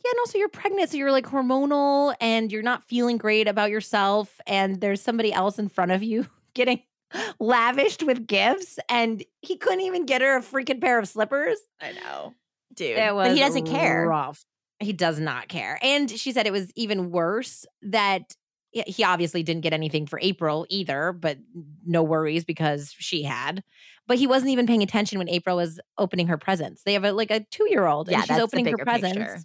Yeah, and also you're pregnant, so you're like hormonal and you're not feeling great about yourself. And there's somebody else in front of you *laughs* getting *laughs* lavished with gifts, and he couldn't even get her a freaking pair of slippers. I know. Dude. It was but he doesn't care. rough. He does not care. And she said it was even worse that he obviously didn't get anything for April either, but no worries because she had. But he wasn't even paying attention when April was opening her presents. They have a, like a two year old, Yeah, and she's opening her presents. picture.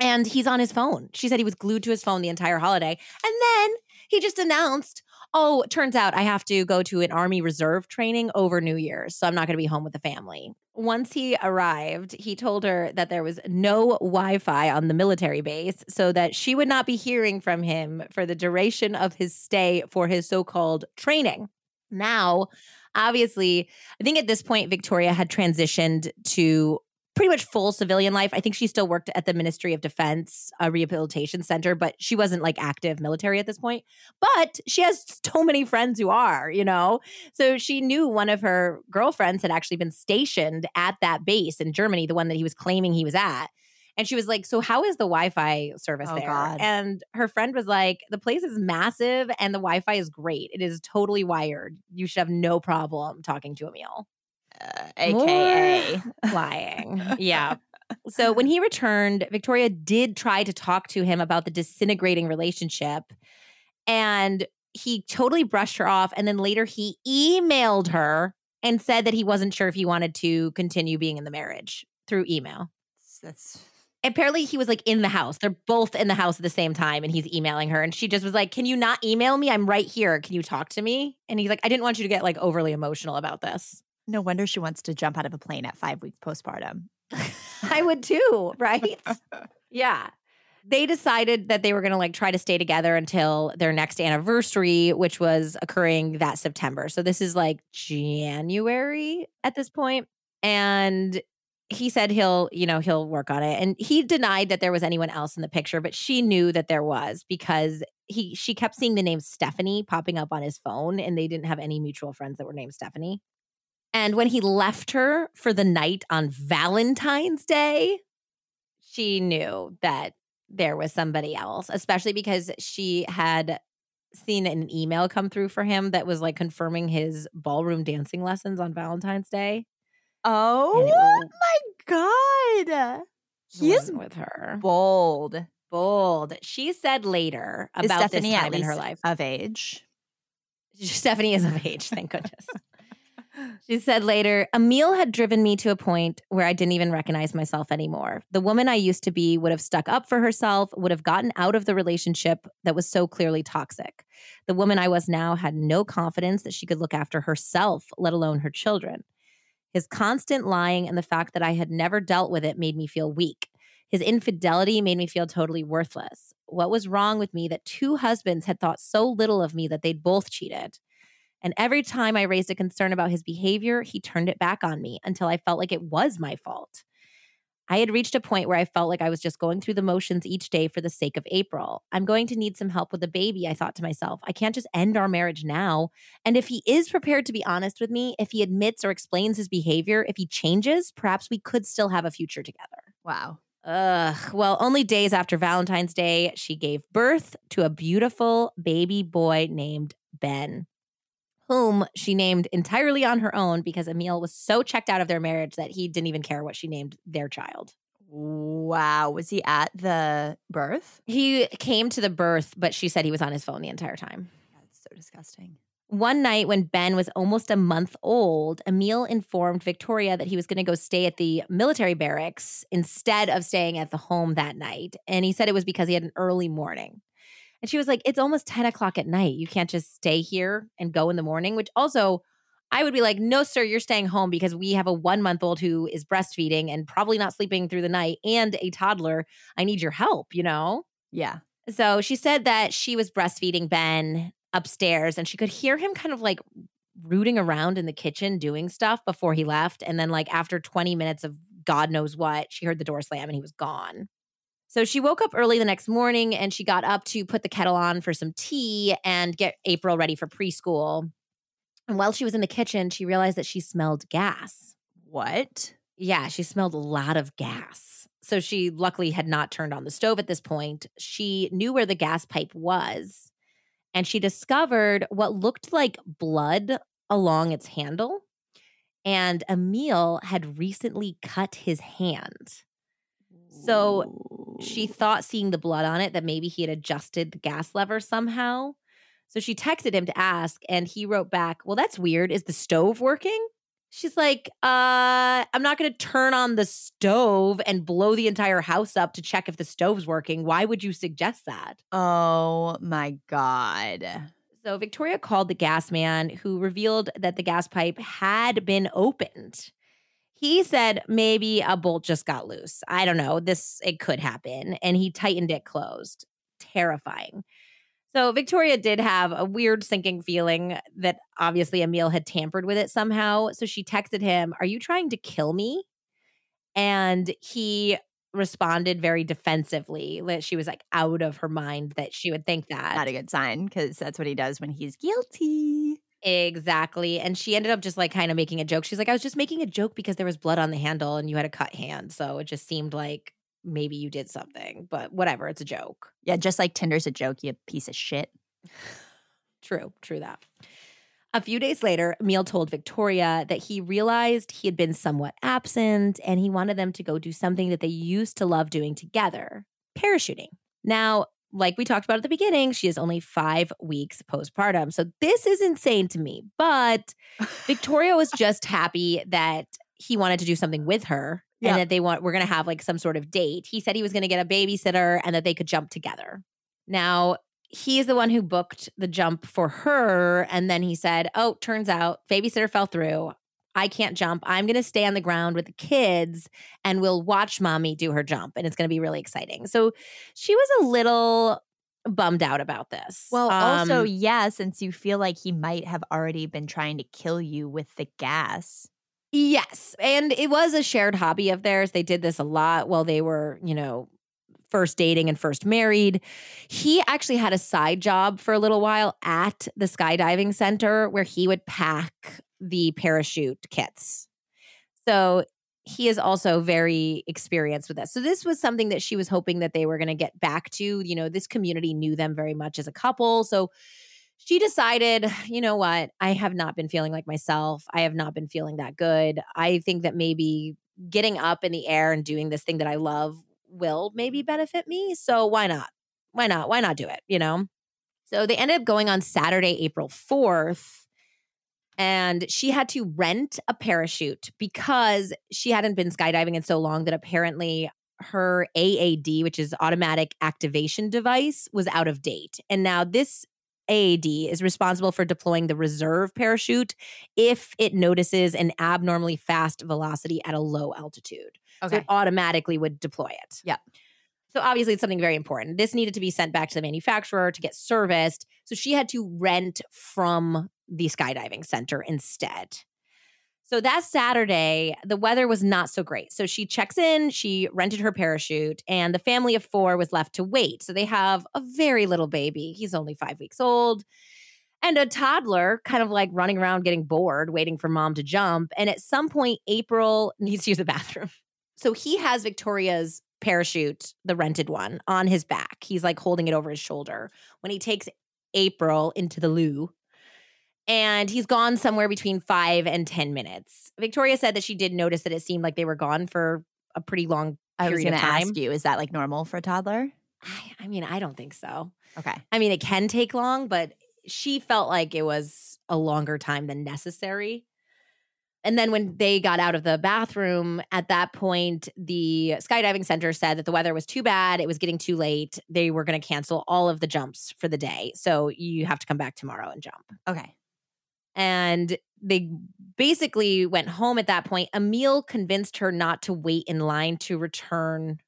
And he's on his phone. She said he was glued to his phone the entire holiday. And then he just announced, oh, turns out I have to go to an Army Reserve training over New Year's. So I'm not going to be home with the family. Once he arrived, he told her that there was no Wi Fi on the military base so that she would not be hearing from him for the duration of his stay for his so called training. Now, obviously, I think at this point, Victoria had transitioned to pretty much full civilian life. I think she still worked at the Ministry of Defense uh, Rehabilitation Center, but she wasn't like active military at this point. But she has so many friends who are, you know? So she knew one of her girlfriends had actually been stationed at that base in Germany, the one that he was claiming he was at. And she was like, So, how is the Wi Fi service Oh, there? God. And her friend was like, The place is massive and the Wi Fi is great. It is totally wired. You should have no problem talking to Emile Uh, AKA. *laughs* lying. yeah. So when *laughs* he returned, Victoria did try to talk to him about the disintegrating relationship. And he totally brushed her off. And then later he emailed her and said that he wasn't sure if he wanted to continue being in the marriage through email. That's Apparently, he was like in the house. They're both in the house at the same time, and he's emailing her. And she just was like, Can you not email me? I'm right here. Can you talk to me? And he's like, I didn't want you to get like overly emotional about this. No wonder she wants to jump out of a plane at five weeks postpartum. *laughs* I would too, right? *laughs* yeah. They decided that they were going to like try to stay together until their next anniversary, which was occurring that September. So this is like January at this point. And he said he'll, you know, he'll work on it. And he denied that there was anyone else in the picture, but she knew that there was because he she kept seeing the name Stephanie popping up on his phone and they didn't have any mutual friends that were named Stephanie. And when he left her for the night on Valentine's Day, she knew that there was somebody else, especially because she had seen an email come through for him that was like confirming his ballroom dancing lessons on Valentine's Day. Oh was- my God. He is with her. bold. Bold. She said later about Stephanie this time in her life. of age? Stephanie is of age, thank goodness. She said later, Emile had driven me to a point where I didn't even recognize myself anymore. The woman I used to be would have stuck up for herself, would have gotten out of the relationship that was so clearly toxic. The woman I was now had no confidence that she could look after herself, let alone her children. His constant lying and the fact that I had never dealt with it made me feel weak. His infidelity made me feel totally worthless. What was wrong with me that two husbands had thought so little of me that they'd both cheated? And every time I raised a concern about his behavior, he turned it back on me until I felt like it was my fault. I had reached a point where I felt like I was just going through the motions each day for the sake of April. I'm going to need some help with the baby, I thought to myself. I can't just end our marriage now. And if he is prepared to be honest with me, if he admits or explains his behavior, if he changes, perhaps we could still have a future together. Wow. Ugh. Well, only days after Valentine's Day, she gave birth to a beautiful baby boy named Ben, whom she named entirely on her own because Emile was so checked out of their marriage that he didn't even care what she named their child. Wow. Was he at the birth? He came to the birth, but she said he was on his phone the entire time. That's so disgusting. One night when Ben was almost a month old, Emile informed Victoria that he was going to go stay at the military barracks instead of staying at the home that night. And he said it was because he had an early morning. And she was like, It's almost 10 o'clock at night. You can't just stay here and go in the morning, which also I would be like, No, sir, you're staying home because we have a one month old who is breastfeeding and probably not sleeping through the night and a toddler. I need your help, you know? Yeah. So she said that she was breastfeeding Ben upstairs and she could hear him kind of like rooting around in the kitchen doing stuff before he left. And then, like, after 20 minutes of God knows what, she heard the door slam and he was gone. So she woke up early the next morning and she got up to put the kettle on for some tea and get April ready for preschool. And while she was in the kitchen, she realized that she smelled gas. What? Yeah, she smelled a lot of gas. So she luckily had not turned on the stove at this point. She knew where the gas pipe was and she discovered what looked like blood along its handle. And Emile had recently cut his hand. So she thought, seeing the blood on it, that maybe he had adjusted the gas lever somehow. So she texted him to ask, and he wrote back, Well, that's weird. Is the stove working? She's like, uh, I'm not going to turn on the stove and blow the entire house up to check if the stove's working. Why would you suggest that? Oh my God. So Victoria called the gas man who revealed that the gas pipe had been opened. He said maybe a bolt just got loose. I don't know. This it could happen and he tightened it closed. Terrifying. So Victoria did have a weird sinking feeling that obviously Emile had tampered with it somehow. So she texted him, Are you trying to kill me? And he responded very defensively. that She was like out of her mind that she would think that. Not a good sign because that's what he does when he's guilty. Exactly. And she ended up just like kind of making a joke. She's like, I was just making a joke because there was blood on the handle and you had a cut hand. So it just seemed like maybe you did something, but whatever, it's a joke. Yeah, just like Tinder's a joke, you piece of shit. *laughs* True, true that. A few days later, Emile told Victoria that he realized he had been somewhat absent and he wanted them to go do something that they used to love doing together parachuting. Now, like we talked about at the beginning, she is only five weeks postpartum. So this is insane to me. But *laughs* Victoria was just happy that he wanted to do something with her and that they want we're going to have like some sort of date. He said he was going to get a babysitter and that they could jump together. Now, he's the one who booked the jump for her and then he said, "Oh, turns out babysitter fell through. I can't jump. I'm going to stay on the ground with the kids and we'll watch mommy do her jump and it's going to be really exciting." So, she was a little bummed out about this. Well, um, also, yeah, since you feel like he might have already been trying to kill you with the gas. Yes. And it was a shared hobby of theirs. They did this a lot while they were, you know, first dating and first married. He actually had a side job for a little while at the skydiving center where he would pack the parachute kits. So he is also very experienced with this. So this was something that she was hoping that they were going to get back to. You know, this community knew them very much as a couple. So she decided, you know what? I have not been feeling like myself. I have not been feeling that good. I think that maybe getting up in the air and doing this thing that I love will maybe benefit me. So why not? Why not? Why not do it? You know? So they ended up going on Saturday, April 4th. And she had to rent a parachute because she hadn't been skydiving in so long that apparently her AAD, which is automatic activation device, was out of date. And now this AAD is responsible for deploying the reserve parachute if it notices an abnormally fast velocity at a low altitude. Okay. So it automatically would deploy it. Yeah. So obviously it's something very important. This needed to be sent back to the manufacturer to get serviced. So she had to rent from the skydiving center instead. So that Saturday, the weather was not so great. So she checks in, she rented her parachute, and the family of four was left to wait. So they have a very little baby. He's only five weeks old. And a toddler kind of like running around getting bored, waiting for mom to jump. And at some point, April *laughs* needs to use the bathroom. So he has Victoria's parachute, the rented one, on his back. He's like holding it over his shoulder. When he takes April into the loo, and he's gone somewhere between five and 10 minutes. Victoria said that she did notice that it seemed like they were gone for a pretty long I was going to ask you, is that like normal for a toddler? I, I, mean, I don't think so. Okay. I mean, it can take long, but she felt like it was a longer time than necessary. And then when they got out of the bathroom, at that point, the skydiving center said that the weather was too bad. It was getting too late. They were going to cancel all of the jumps for the day. So you have to come back tomorrow and jump. Okay. And they basically went home at that point. Emile convinced her not to wait in line to return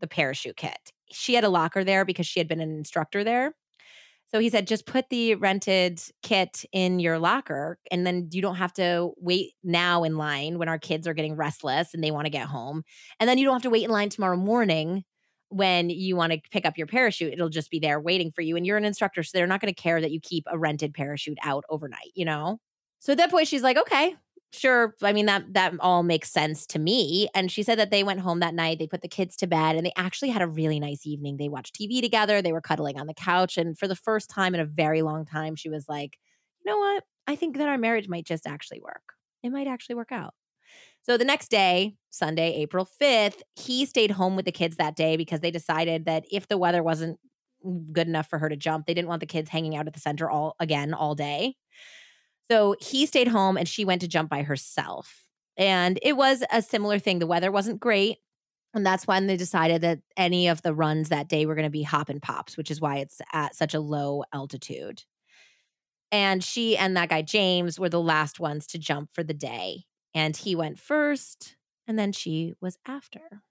the parachute kit. She had a locker there because she had been an instructor there. So he said, just put the rented kit in your locker, and then you don't have to wait now in line when our kids are getting restless and they want to get home. And then you don't have to wait in line tomorrow morning when you want to pick up your parachute. It'll just be there waiting for you. And you're an instructor, so they're not going to care that you keep a rented parachute out overnight, you know? So at that point, she's like, okay, sure i mean that that all makes sense to me and she said that they went home that night they put the kids to bed and they actually had a really nice evening they watched tv together they were cuddling on the couch and for the first time in a very long time she was like you know what i think that our marriage might just actually work it might actually work out so the next day sunday april 5th he stayed home with the kids that day because they decided that if the weather wasn't good enough for her to jump they didn't want the kids hanging out at the center all again all day so he stayed home and she went to jump by herself. And it was a similar thing. The weather wasn't great. And that's when they decided that any of the runs that day were going to be hop and pops, which is why it's at such a low altitude. And she and that guy, James, were the last ones to jump for the day. And he went first, and then she was after.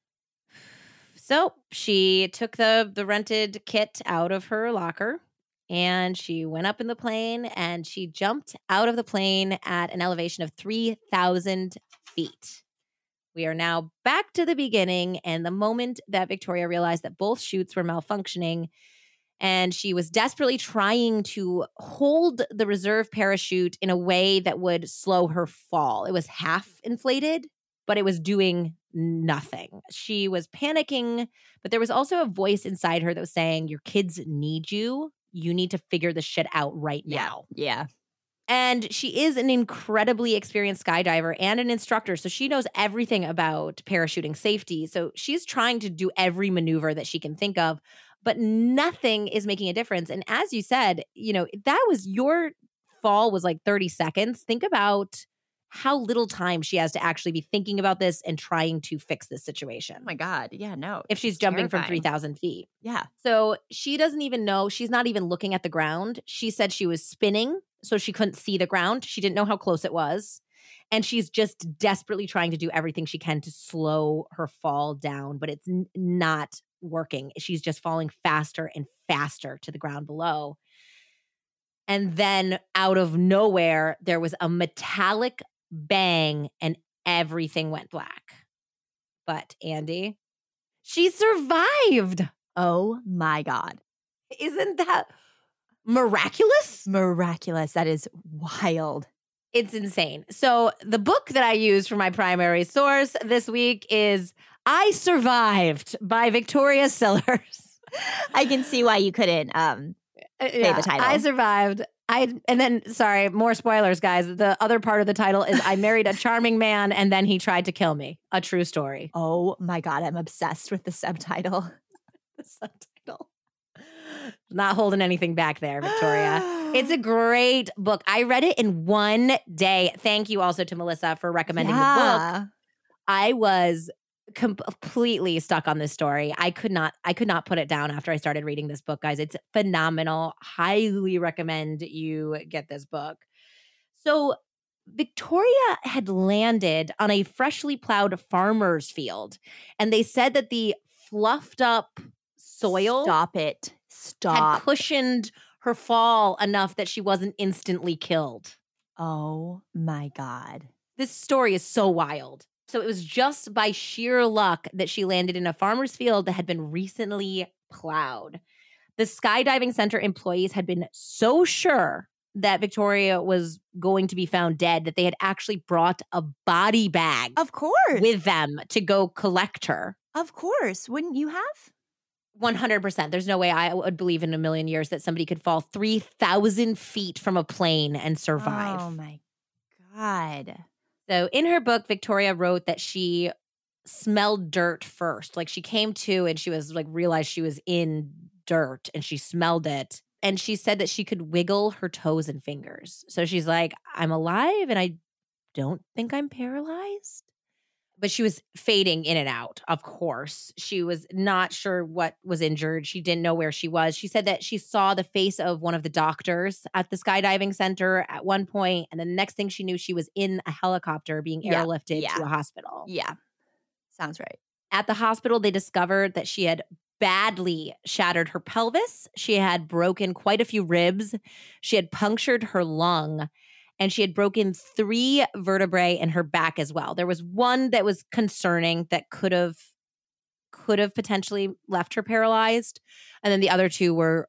So she took the the rented kit out of her locker and she went up in the plane and she jumped out of the plane at an elevation of 3,000 feet. We are now back to the beginning and the moment that Victoria realized that both chutes were malfunctioning and she was desperately trying to hold the reserve parachute in a way that would slow her fall. It was half inflated, but it was doing nothing. She was panicking, but there was also a voice inside her that was saying, Your kids need you you need to figure this shit out right now. Yeah. And she is an incredibly experienced skydiver and an instructor. So she knows everything about parachuting safety. So she's trying to do every maneuver that she can think of, but nothing is making a difference. And as you said, you know, that was your fall was like 30 seconds. Think about how little time she has to actually be thinking about this and trying to fix this oh situation. Oh my God. Yeah, no. If she's jumping terrifying. from 3,000 feet. Yeah. So she doesn't even know. She's not even looking at the ground. She said she was spinning, so she couldn't see the ground. She didn't know how close it was. And she's just desperately trying to do everything she can to slow her fall down, but it's n- not working. She's just falling faster and faster to the ground below. And then out of nowhere, there was a metallic bang, and everything went black. But Andy, she survived. Oh my God. Isn't that miraculous? Miraculous. That is wild. It's insane. So, the book that I use for my primary source this week is I Survived by Victoria Cilliers. I can see why you couldn't um, uh, say yeah, the title. I Survived I and then sorry, more spoilers, guys. The other part of the title is I married a charming man and then he tried to kill me. A true story. Oh my god, I'm obsessed with the subtitle. *laughs* the subtitle. Not holding anything back there, Victoria. it's a *gasps* great book. I read it in one day. Thank you also to Melissa for recommending yeah. the book. I was completely stuck on this story. I could not I could not put it down after I started reading this book, guys. It's phenomenal. Highly recommend you get this book. So, Victoria had landed on a freshly plowed farmer's field, and they said that the fluffed up soil Stop it. Stop. had cushioned her fall enough that she wasn't instantly killed. Oh my god. This story is so wild. So it was just by sheer luck that she landed in a farmer's field that had been recently plowed. The skydiving center employees had been so sure that Victoria was going to be found dead that they had actually brought a body bag of course with them to go collect her. Of course, wouldn't you have? 100%. There's no way I would believe in a million years that somebody could fall 3,000 feet from a plane and survive. Oh my God. So in her book, Victoria wrote that she smelled dirt first. Like she came to and she was like realized she was in dirt and she smelled it and she said that she could wiggle her toes and fingers. So she's like, I'm alive and I don't think I'm paralyzed. But she was fading in and out, of course. She was not sure what was injured. She didn't know where she was. She said that she saw the face of one of the doctors at the skydiving center at one point, And the next thing she knew, she was in a helicopter being Yeah, airlifted yeah. to a hospital. Yeah. Sounds right. At the hospital, they discovered that she had badly shattered her pelvis. She had broken quite a few ribs. She had punctured her lung and she had broken three vertebrae in her back as well. There was one that was concerning that could have could have potentially left her paralyzed and then the other two were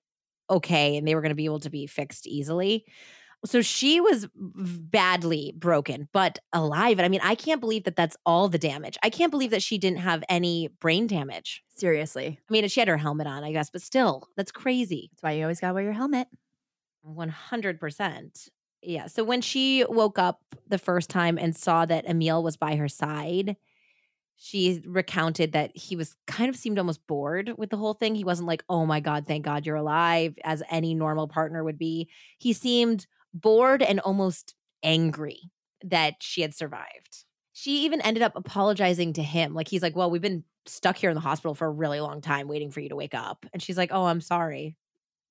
okay and they were going to be able to be fixed easily. So she was badly broken, but alive. And I mean, I can't believe that that's all the damage. I can't believe that she didn't have any brain damage. Seriously. I mean, she had her helmet on, I guess, but still, that's crazy. That's why you always gotta wear your helmet. 100%. Yeah. So when she woke up the first time and saw that Emile was by her side, she recounted that he was kind of seemed almost bored with the whole thing. He wasn't like, oh my God, thank God you're alive, as any normal partner would be. He seemed bored and almost angry that she had survived. She even ended up apologizing to him. Like, he's like, well, we've been stuck here in the hospital for a really long time waiting for you to wake up. And she's like, oh, I'm sorry.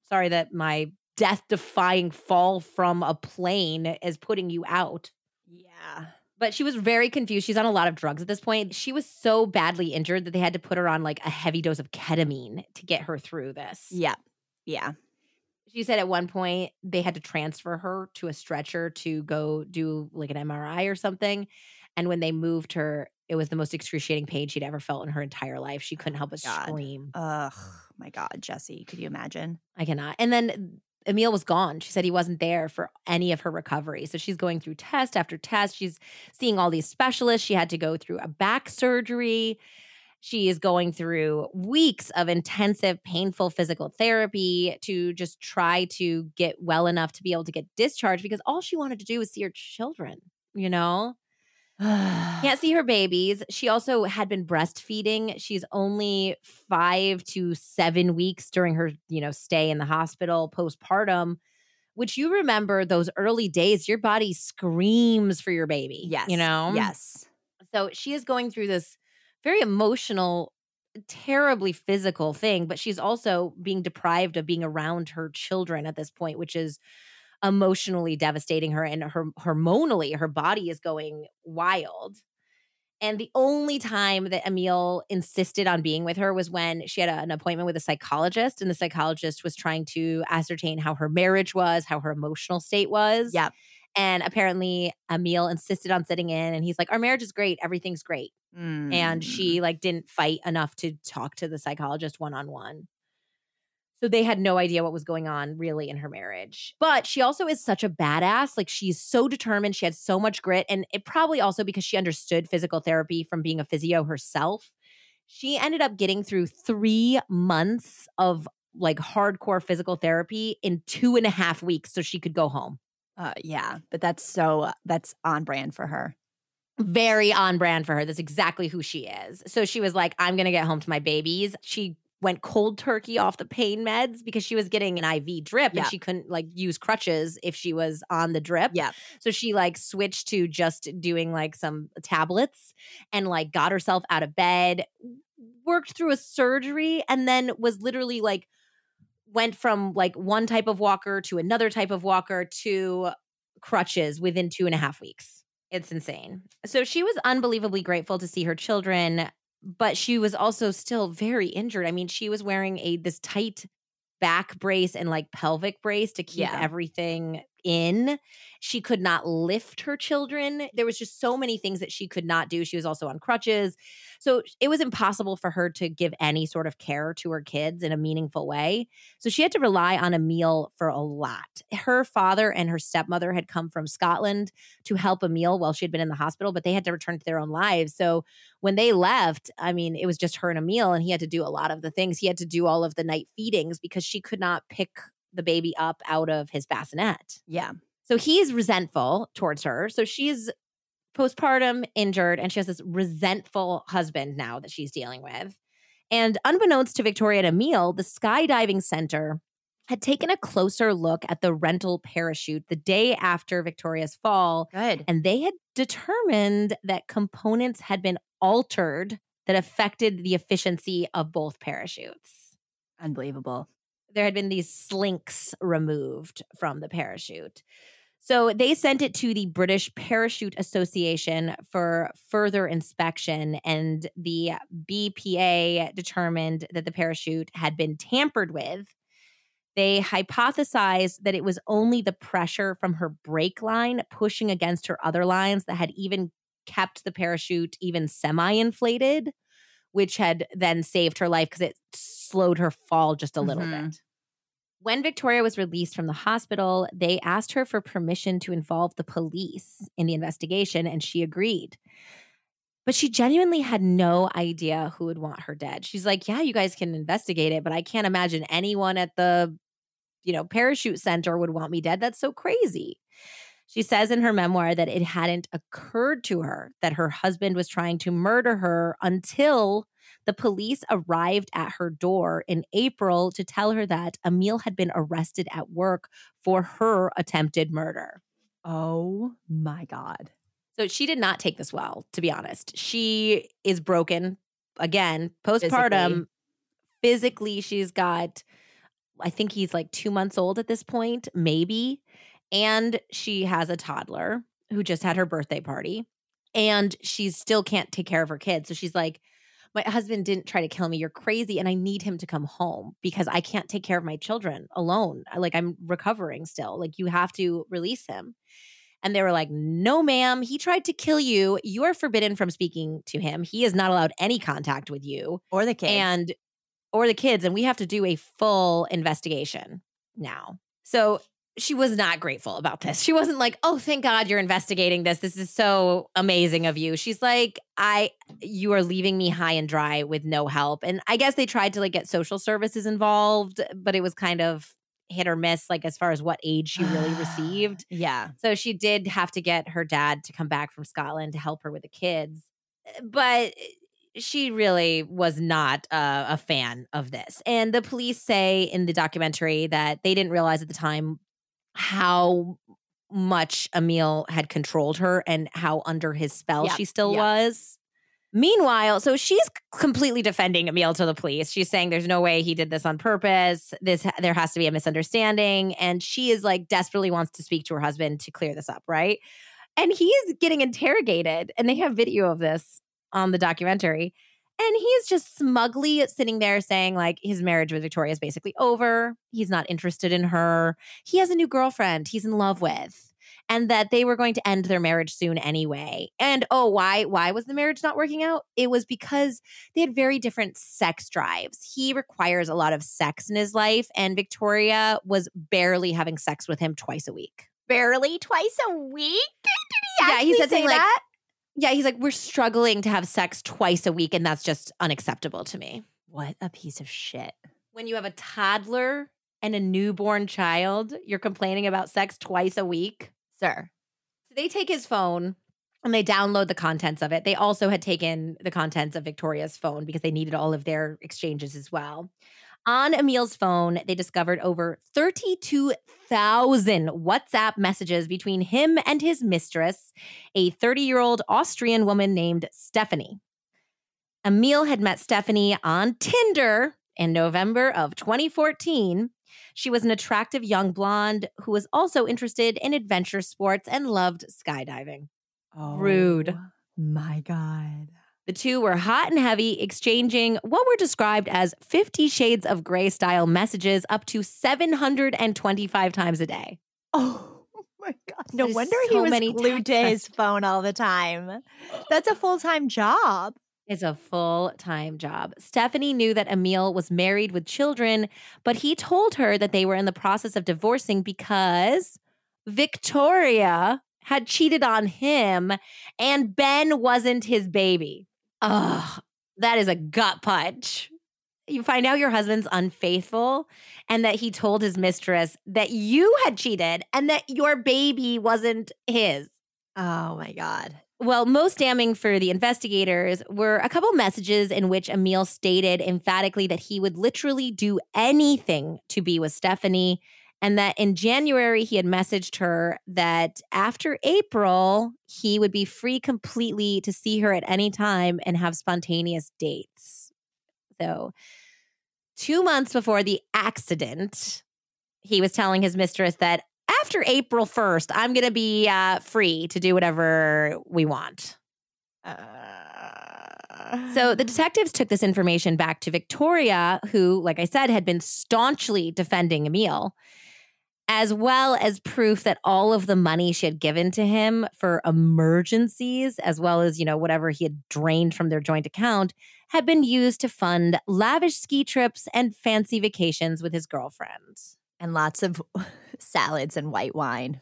Sorry that my death defying fall from a plane is putting you out. Yeah. But she was very confused. She's on a lot of drugs at this point. She was so badly injured that they had to put her on like a heavy dose of ketamine to get her through this. Yeah. Yeah. She said at one point they had to transfer her to a stretcher to go do like an MRI or something. And when they moved her, it was the most excruciating pain she'd ever felt in her entire life. She couldn't help but God. scream. Ugh. My God, Jesse. Could you imagine? I cannot. And then Emile was gone. She said he wasn't there for any of her recovery. So she's going through test after test. She's seeing all these specialists. She had to go through a back surgery. She is going through weeks of intensive, painful physical therapy to just try to get well enough to be able to get discharged because all she wanted to do was see her children, you know? *sighs* Can't see her babies. She also had been breastfeeding. She's only five to seven weeks during her, you know, stay in the hospital postpartum. Which you remember those early days, your body screams for your baby. Yes. You know? Yes. So she is going through this very emotional, terribly physical thing, but she's also being deprived of being around her children at this point, which is emotionally devastating her and her hormonally her body is going wild and the only time that Emile insisted on being with her was when she had a- an appointment with a psychologist, and the psychologist was trying to ascertain how her marriage was, how her emotional state was. Yep. And apparently, Emile insisted on sitting in, and he's like, "Our marriage is great, everything's great." And Mm. she like didn't fight enough to talk to the psychologist one on one. So they had no idea what was going on really in her marriage. But she also is such a badass. Like she's so determined. She had so much grit. And it probably also because she understood physical therapy from being a physio herself. She ended up getting through three months of like hardcore physical therapy in two and a half weeks so she could go home. Uh, yeah, but that's so that's on brand for her. very on brand for her. That's exactly who she is. So she was like, I'm going to get home to my babies. She went cold turkey off the pain meds because she was getting an IV drip Yeah. and she couldn't like use crutches if she was on the drip. Yeah. So she like switched to just doing like some tablets and like got herself out of bed, worked through a surgery, and then was literally like went from like one type of walker to another type of walker to crutches within two and a half weeks. It's insane. So she was unbelievably grateful to see her children, but she was also still very injured. I mean, she was wearing a this tight back brace and like pelvic brace to keep Yeah. everything in. She could not lift her children. There was just so many things that she could not do. She was also on crutches. So it was impossible for her to give any sort of care to her kids in a meaningful way. So she had to rely on Emile for a lot. Her father and her stepmother had come from Scotland to help Emile while she had been in the hospital, but they had to return to their own lives. So when they left, I mean, it was just her and Emile, and he had to do a lot of the things. He had to do all of the night feedings because she could not pick the baby up out of his bassinet. Yeah. So he's resentful towards her. So she's postpartum injured and she has this resentful husband now that she's dealing with. And unbeknownst to Victoria and Emile, the skydiving center had taken a closer look at the rental parachute the day after Victoria's fall. Good. And they had determined that components had been altered that affected the efficiency of both parachutes. Unbelievable. There had been these slinks removed from the parachute. So they sent it to the British Parachute Association for further inspection, and the BPA determined that the parachute had been tampered with. They hypothesized that it was only the pressure from her brake line pushing against her other lines that had even kept the parachute even semi inflated, which had then saved her life because it slowed her fall just a little Mhm. bit. When Victoria was released from the hospital, they asked her for permission to involve the police in the investigation, and she agreed. But she genuinely had no idea who would want her dead. She's like, "Yeah, you guys can investigate it, but I can't imagine anyone at the, you know, parachute center would want me dead. That's so crazy." She says in her memoir that it hadn't occurred to her that her husband was trying to murder her until the police arrived at her door in April to tell her that Emile had been arrested at work for her attempted murder. Oh my God. So she did not take this well, to be honest. She is broken again, postpartum. Physically, she's got, I think he's like two months old at this point, maybe. And she has a toddler who just had her birthday party. And she still can't take care of her kids. So she's like, my husband didn't try to kill me. You're crazy. And I need him to come home because I can't take care of my children alone. Like, I'm recovering still. Like, you have to release him. And they were like, no, ma'am, he tried to kill you. You are forbidden from speaking to him. He is not allowed any contact with you Or the kids. and or the kids and we have to do a full investigation now so she was not grateful about this she wasn't like oh thank god you're investigating this this is so amazing of you she's like i you are leaving me high and dry with no help and i guess they tried to like get social services involved but it was kind of hit or miss like as far as what aid she really *gasps* received yeah. so she did have to get her dad to come back from Scotland to help her with the kids. But she really was not uh, a fan of this. And the police say in the documentary that they didn't realize at the time how much Emile had controlled her and how under his spell Yep, she still yep. was. Meanwhile, so she's completely defending Emile to the police. She's saying there's no way he did this on purpose. This there has to be a misunderstanding, and she is like desperately wants to speak to her husband to clear this up, right? And he's getting interrogated, and they have video of this on the documentary. And he's just smugly sitting there saying, like, his marriage with Victoria is basically over. He's not interested in her. He has a new girlfriend he's in love with. And that they were going to end their marriage soon anyway. And oh, why? Why was the marriage not working out? It was because they had very different sex drives. He requires a lot of sex in his life, and Victoria was barely having sex with him twice a week. Barely twice a week? Did he Yeah, he actually said say something like- that? Yeah, he's like, we're struggling to have sex twice a week, and that's just unacceptable to me. What a piece of shit. When you have a toddler and a newborn child, you're complaining about sex twice a week. Sir. So they take his phone and they download the contents of it. They also had taken the contents of Victoria's phone because they needed all of their exchanges as well. On Emile's phone, they discovered over 32,000 WhatsApp messages between him and his mistress, a 30 year old Austrian woman named Stephanie. Emile had met Stephanie on Tinder in November of 2014. She was an attractive young blonde who was also interested in adventure sports and loved skydiving. Oh, Rude. My God. The two were hot and heavy, exchanging what were described as 50 Shades of Grey style messages up to 725 times a day. Oh my God. No There's wonder he so was many glued to his phone all the time. That's a full time job. It's a full time job. Stephanie knew that Emile was married with children, but he told her that they were in the process of divorcing because Victoria had cheated on him and Ben wasn't his baby. Ugh, that is a gut punch. You find out your husband's unfaithful and that he told his mistress that you had cheated and that your baby wasn't his. Oh my God. Well, most damning for the investigators were a couple messages in which Emile stated emphatically that he would literally do anything to be with Stephanie. And that in January, he had messaged her that after April, he would be free completely to see her at any time and have spontaneous dates. So, two months before the accident, he was telling his mistress that after April 1st, I'm going to be uh, free to do whatever we want. Uh, so the detectives took this information back to Victoria, who, like I said, had been staunchly defending Emile, as well as proof that all of the money she had given to him for emergencies, as well as, you know, whatever he had drained from their joint account, had been used to fund lavish ski trips and fancy vacations with his girlfriend and lots of *laughs* salads and white wine.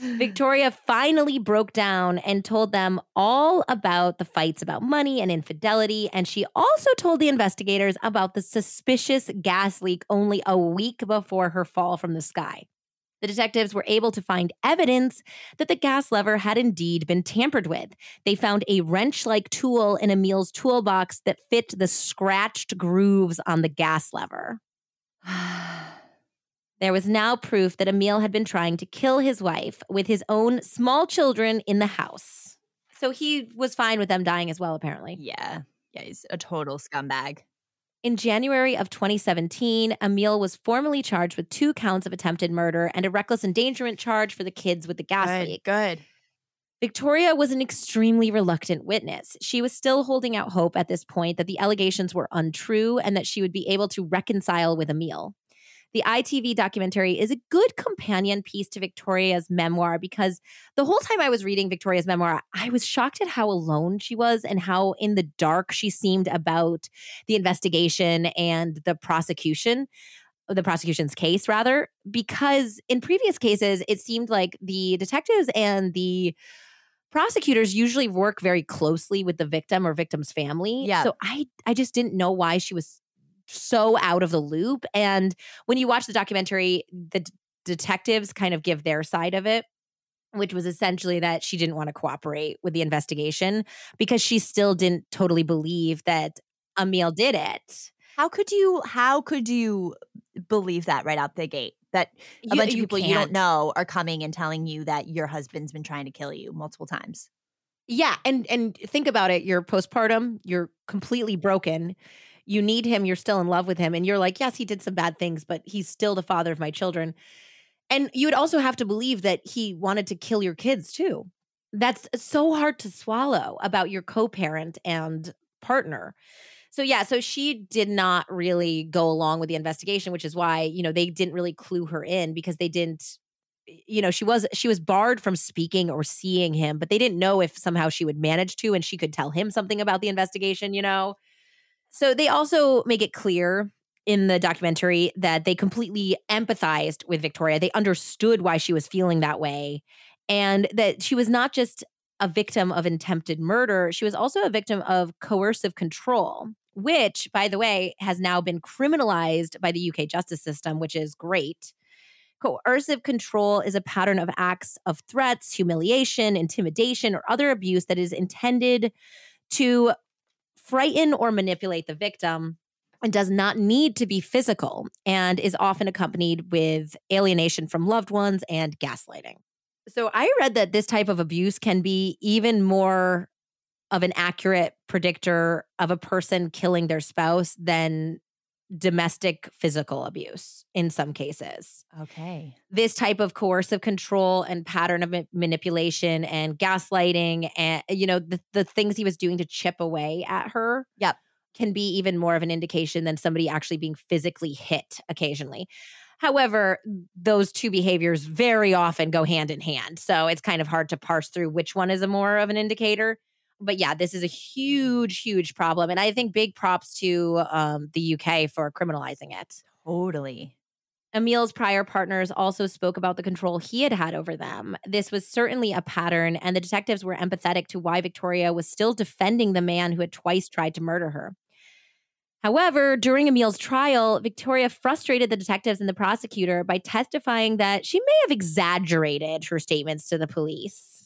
Victoria finally broke down and told them all about the fights about money and infidelity. And she also told the investigators about the suspicious gas leak only a week before her fall from the sky. The detectives were able to find evidence that the gas lever had indeed been tampered with. They found a wrench like tool in Emile's toolbox that fit the scratched grooves on the gas lever. *sighs* *sighs* There was now proof that Emile had been trying to kill his wife with his own small children in the house. So he was fine with them dying as well, apparently. Yeah. Yeah, he's a total scumbag. In January of 2017, Emile was formally charged with two counts of attempted murder and a reckless endangerment charge for the kids with the gas good, leak. Good. Victoria was an extremely reluctant witness. She was still holding out hope at this point that the allegations were untrue and that she would be able to reconcile with Emile. The ITV documentary is a good companion piece to Victoria's memoir because the whole time I was reading Victoria's memoir, I was shocked at how alone she was and how in the dark she seemed about the investigation and the prosecution the prosecution's case rather because in previous cases it seemed like the detectives and the prosecutors usually work very closely with the victim or victim's family. Yeah. So I I just didn't know why she was so out of the loop. And when you watch the documentary, the d- detectives kind of give their side of it which was essentially that she didn't want to cooperate with the investigation because she still didn't totally believe that Emile did it. How could you how could you believe that right out the gate? That a You- bunch of people you don't can't. know are coming and telling you that your husband's been trying to kill you multiple times. Yeah, and and think about it, you're postpartum, you're completely broken. You need him, you're still in love with him and you're like, "Yes, he did some bad things, but he's still the father of my children." And you would also have to believe that he wanted to kill your kids too. That's so hard to swallow about your co-parent and partner. So yeah, so she did not really go along with the investigation, which is why, you know, they didn't really clue her in because they didn't you know, she was she was barred from speaking or seeing him, but they didn't know if somehow she would manage to and she could tell him something about the investigation, you know. So they also make it clear in the documentary that they completely empathized with Victoria. They understood why she was feeling that way and that she was not just a victim of attempted murder, she was also a victim of coercive control, which, by the way, has now been criminalized by the UK justice system, which is great. Coercive control is a pattern of acts of threats, humiliation, intimidation, or other abuse that is intended to frighten or manipulate the victim and does not need to be physical and is often accompanied with alienation from loved ones and gaslighting. So I read that this type of abuse can be even more of an accurate predictor of a person killing their spouse than domestic physical abuse in some cases. Okay. This type of coercive control and pattern of ma- manipulation and gaslighting and you know the, the things he was doing to chip away at her Yep. can be even more of an indication than somebody actually being physically hit occasionally. However, those two behaviors very often go hand in hand. So it's kind of hard to parse through which one is a more of an indicator. But yeah, this is a huge, huge problem. And I think big props to um, the UK for criminalizing it. Totally. Emile's prior partners also spoke about the control he had had over them. This was certainly a pattern, and the detectives were empathetic to why Victoria was still defending the man who had twice tried to murder her. However, during Emile's trial, Victoria frustrated the detectives and the prosecutor by testifying that she may have exaggerated her statements to the police.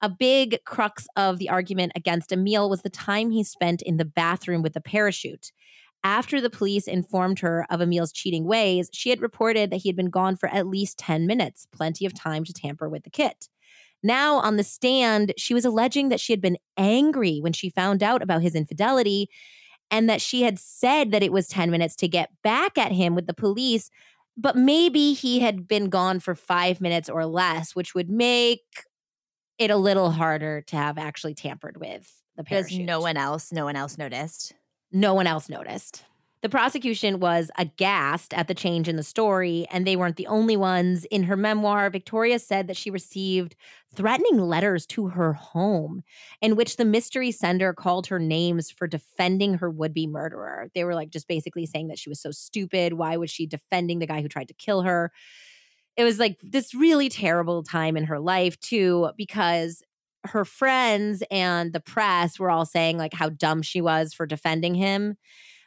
A big crux of the argument against Emile was the time he spent in the bathroom with the parachute. After the police informed her of Emile's cheating ways, she had reported that he had been gone for at least 10 minutes, plenty of time to tamper with the kit. Now, on the stand, she was alleging that she had been angry when she found out about his infidelity and that she had said that it was 10 minutes to get back at him with the police, but maybe he had been gone for five minutes or less, which would make it a little harder to have actually tampered with the parachute. Because no one else, no one else noticed. No one else noticed. The prosecution was aghast at the change in the story, and they weren't the only ones. In her memoir, Victoria said that she received threatening letters to her home in which the mystery sender called her names for defending her would be murderer. They were like just basically saying that she was so stupid. Why was she defending the guy who tried to kill her? It was like this really terrible time in her life, too, because her friends and the press were all saying like how dumb she was for defending him.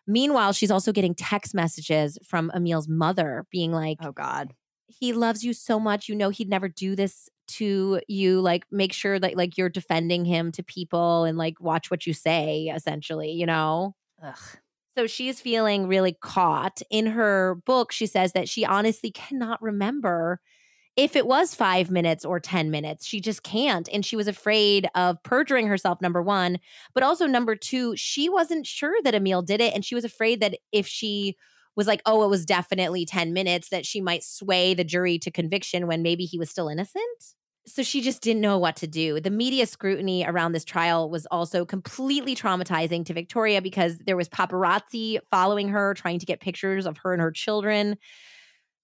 Meanwhile, she's also getting text messages from Emile's mother being like, Oh, God. he loves you so much. You know, he'd never do this to you. Like, make sure that like you're defending him to people and like watch what you say, essentially, you know? Ugh. So she's feeling really caught. In her book, she says that she honestly cannot remember if it was five minutes or 10 minutes. She just can't. And she was afraid of perjuring herself, number one. But also, number two, she wasn't sure that Emile did it. And she was afraid that if she was like, oh, it was definitely 10 minutes, that she might sway the jury to conviction when maybe he was still innocent. So she just didn't know what to do. The media scrutiny around this trial was also completely traumatizing to Victoria because there was paparazzi following her, trying to get pictures of her and her children.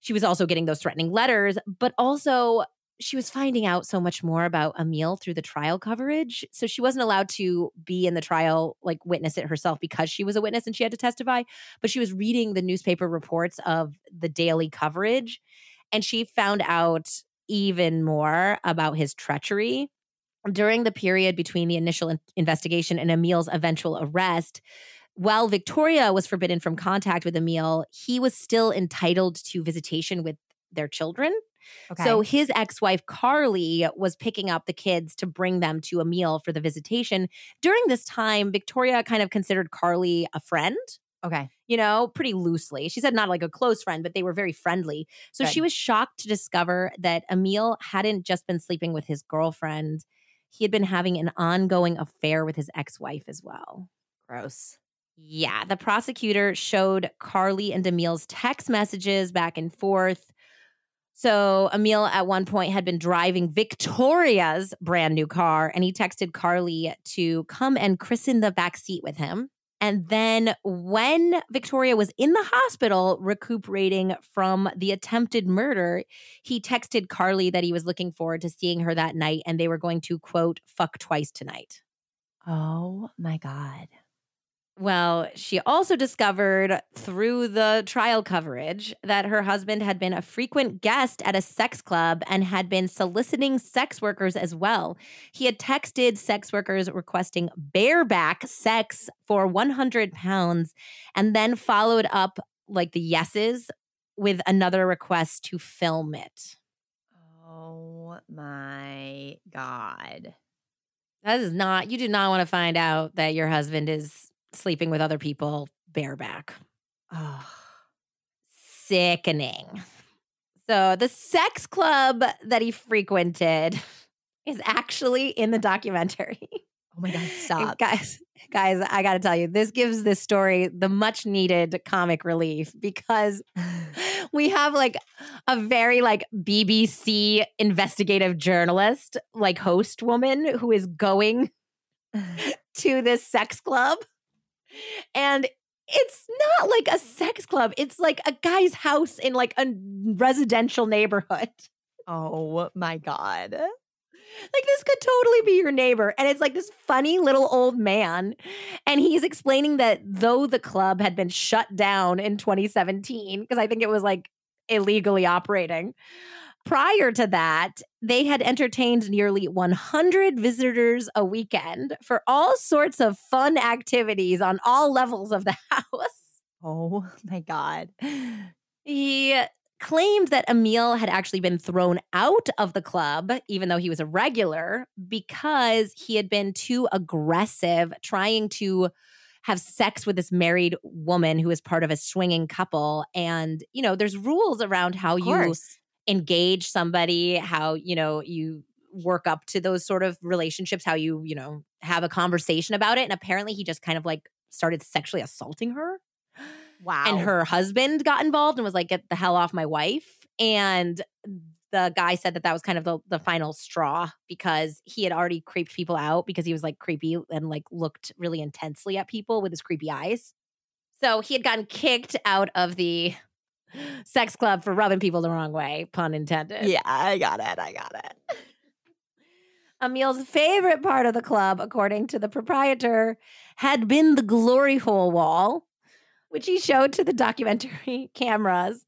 She was also getting those threatening letters, but also she was finding out so much more about Emile through the trial coverage. So she wasn't allowed to be in the trial, like witness it herself because she was a witness and she had to testify. But she was reading the newspaper reports of the daily coverage and she found out even more about his treachery. During the period between the initial in- investigation and Emile's eventual arrest, while Victoria was forbidden from contact with Emile, he was still entitled to visitation with their children. Okay. So his ex-wife Carly was picking up the kids to bring them to Emile for the visitation. During this time, Victoria kind of considered Carly a friend, okay. you know, pretty loosely. She said not like a close friend, but they were very friendly. So Good. she was shocked to discover that Emile hadn't just been sleeping with his girlfriend. He had been having an ongoing affair with his ex-wife as well. Gross. Yeah, the prosecutor showed Carly and Emile's text messages back and forth. So Emile at one point had been driving Victoria's brand new car and he texted Carly to come and christen the back seat with him. And then when Victoria was in the hospital recuperating from the attempted murder, he texted Carly that he was looking forward to seeing her that night and they were going to quote fuck twice tonight. Oh, my God. Well, she also discovered through the trial coverage that her husband had been a frequent guest at a sex club and had been soliciting sex workers as well. He had texted sex workers requesting bareback sex for 100 pounds and then followed up like the yeses with another request to film it. Oh, my God. That is not, you do not want to find out that your husband is sleeping with other people bareback. Oh. sickening. So the sex club that he frequented *laughs* is actually in the documentary. *laughs* Oh my God. Stop. guys, guys, I got to tell you, this gives this story the much needed comic relief because *sighs* we have like a very like BBC investigative journalist, like host woman who is going *sighs* *laughs* to this sex club. And it's not like a sex club. It's like a guy's house in like a residential neighborhood. oh my God. Like this could totally be your neighbor. And it's like this funny little old man. And he's explaining that though the club had been shut down in 2017, because I think it was like illegally operating. Prior to that, they had entertained nearly 100 visitors a weekend for all sorts of fun activities on all levels of the *laughs* house. Oh my God. He claimed that Emile had actually been thrown out of the club, even though he was a regular, because he had been too aggressive trying to have sex with this married woman who is part of a swinging couple. And, you know, there's rules around how you engage somebody, how, you know, you work up to those sort of relationships, how you, you know, have a conversation about it. And apparently he just kind of like started sexually assaulting her. Wow. And her husband got involved and was like, get the hell off my wife. And the guy said that that was kind of the, the final straw because he had already creeped people out because he was like creepy and like looked really intensely at people with his creepy eyes. So he had gotten kicked out of the sex club for rubbing people the wrong way, pun intended. Yeah, I got it. I got it. *laughs* Emile's favorite part of the club, according to the proprietor, had been the glory hole wall, which he showed to the documentary *laughs* cameras.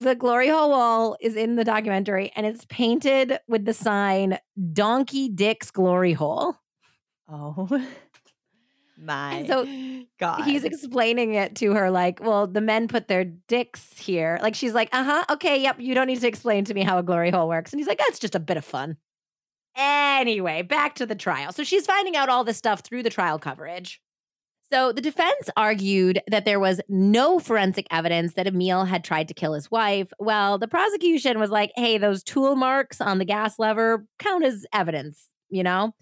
The glory hole wall is in the documentary and it's painted with the sign Donkey Dick's Glory Hole. Oh *laughs* my And so God. He's explaining it to her like, well, the men put their dicks here. Like she's like, uh huh, okay, yep, you don't need to explain to me how a glory hole works. And he's like, that's just a bit of fun. Anyway, back to the trial. So she's finding out all this stuff through the trial coverage. So the defense argued that there was no forensic evidence that Emile had tried to kill his wife. Well, the prosecution was like, hey, those tool marks on the gas lever count as evidence, you know?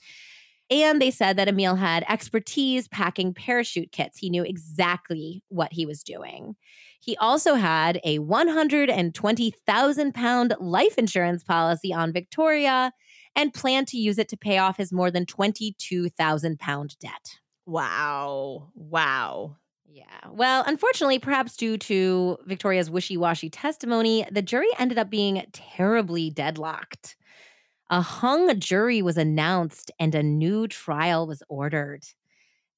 And they said that Emile had expertise packing parachute kits. He knew exactly what he was doing. He also had a 120,000 pound life insurance policy on Victoria and planned to use it to pay off his more than 22,000 pound debt. Wow. Wow. Yeah. Well, unfortunately, perhaps due to Victoria's wishy washy testimony, the jury ended up being terribly deadlocked. A hung jury was announced and a new trial was ordered.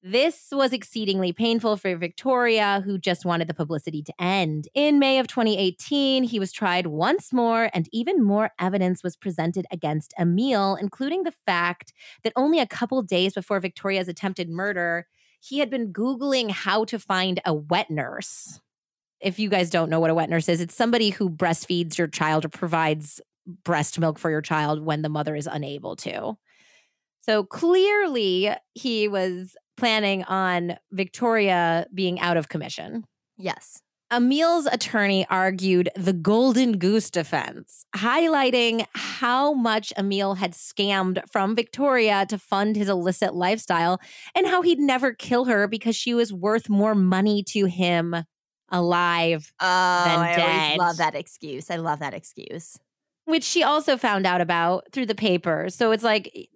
This was exceedingly painful for Victoria, who just wanted the publicity to end. In May of 2018, he was tried once more, and even more evidence was presented against Emile, including the fact that only a couple days before Victoria's attempted murder, he had been Googling how to find a wet nurse. If you guys don't know what a wet nurse is, it's somebody who breastfeeds your child or provides breast milk for your child when the mother is unable to. So clearly, he was planning on Victoria being out of commission. Yes. Emile's attorney argued the golden goose defense, highlighting how much Emile had scammed from Victoria to fund his illicit lifestyle and how he'd never kill her because she was worth more money to him alive Oh, than I dead. always love that excuse. I love that excuse. Which she also found out about through the papers. So it's like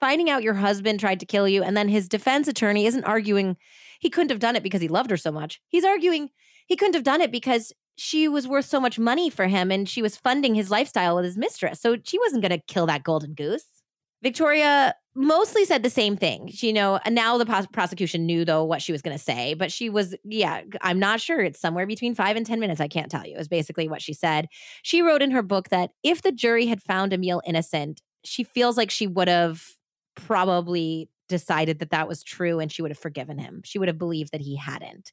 finding out your husband tried to kill you, and then his defense attorney isn't arguing he couldn't have done it because he loved her so much. He's arguing he couldn't have done it because she was worth so much money for him and she was funding his lifestyle with his mistress. So she wasn't going to kill that golden goose. Victoria mostly said the same thing. She, you know, now the prosecution knew though what she was going to say, but she was, yeah, I'm not sure. It's somewhere between five and 10 minutes. I can't tell you, is basically what she said. She wrote in her book that if the jury had found Emile innocent, she feels like she would have probably decided that that was true and she would have forgiven him. She would have believed that he hadn't.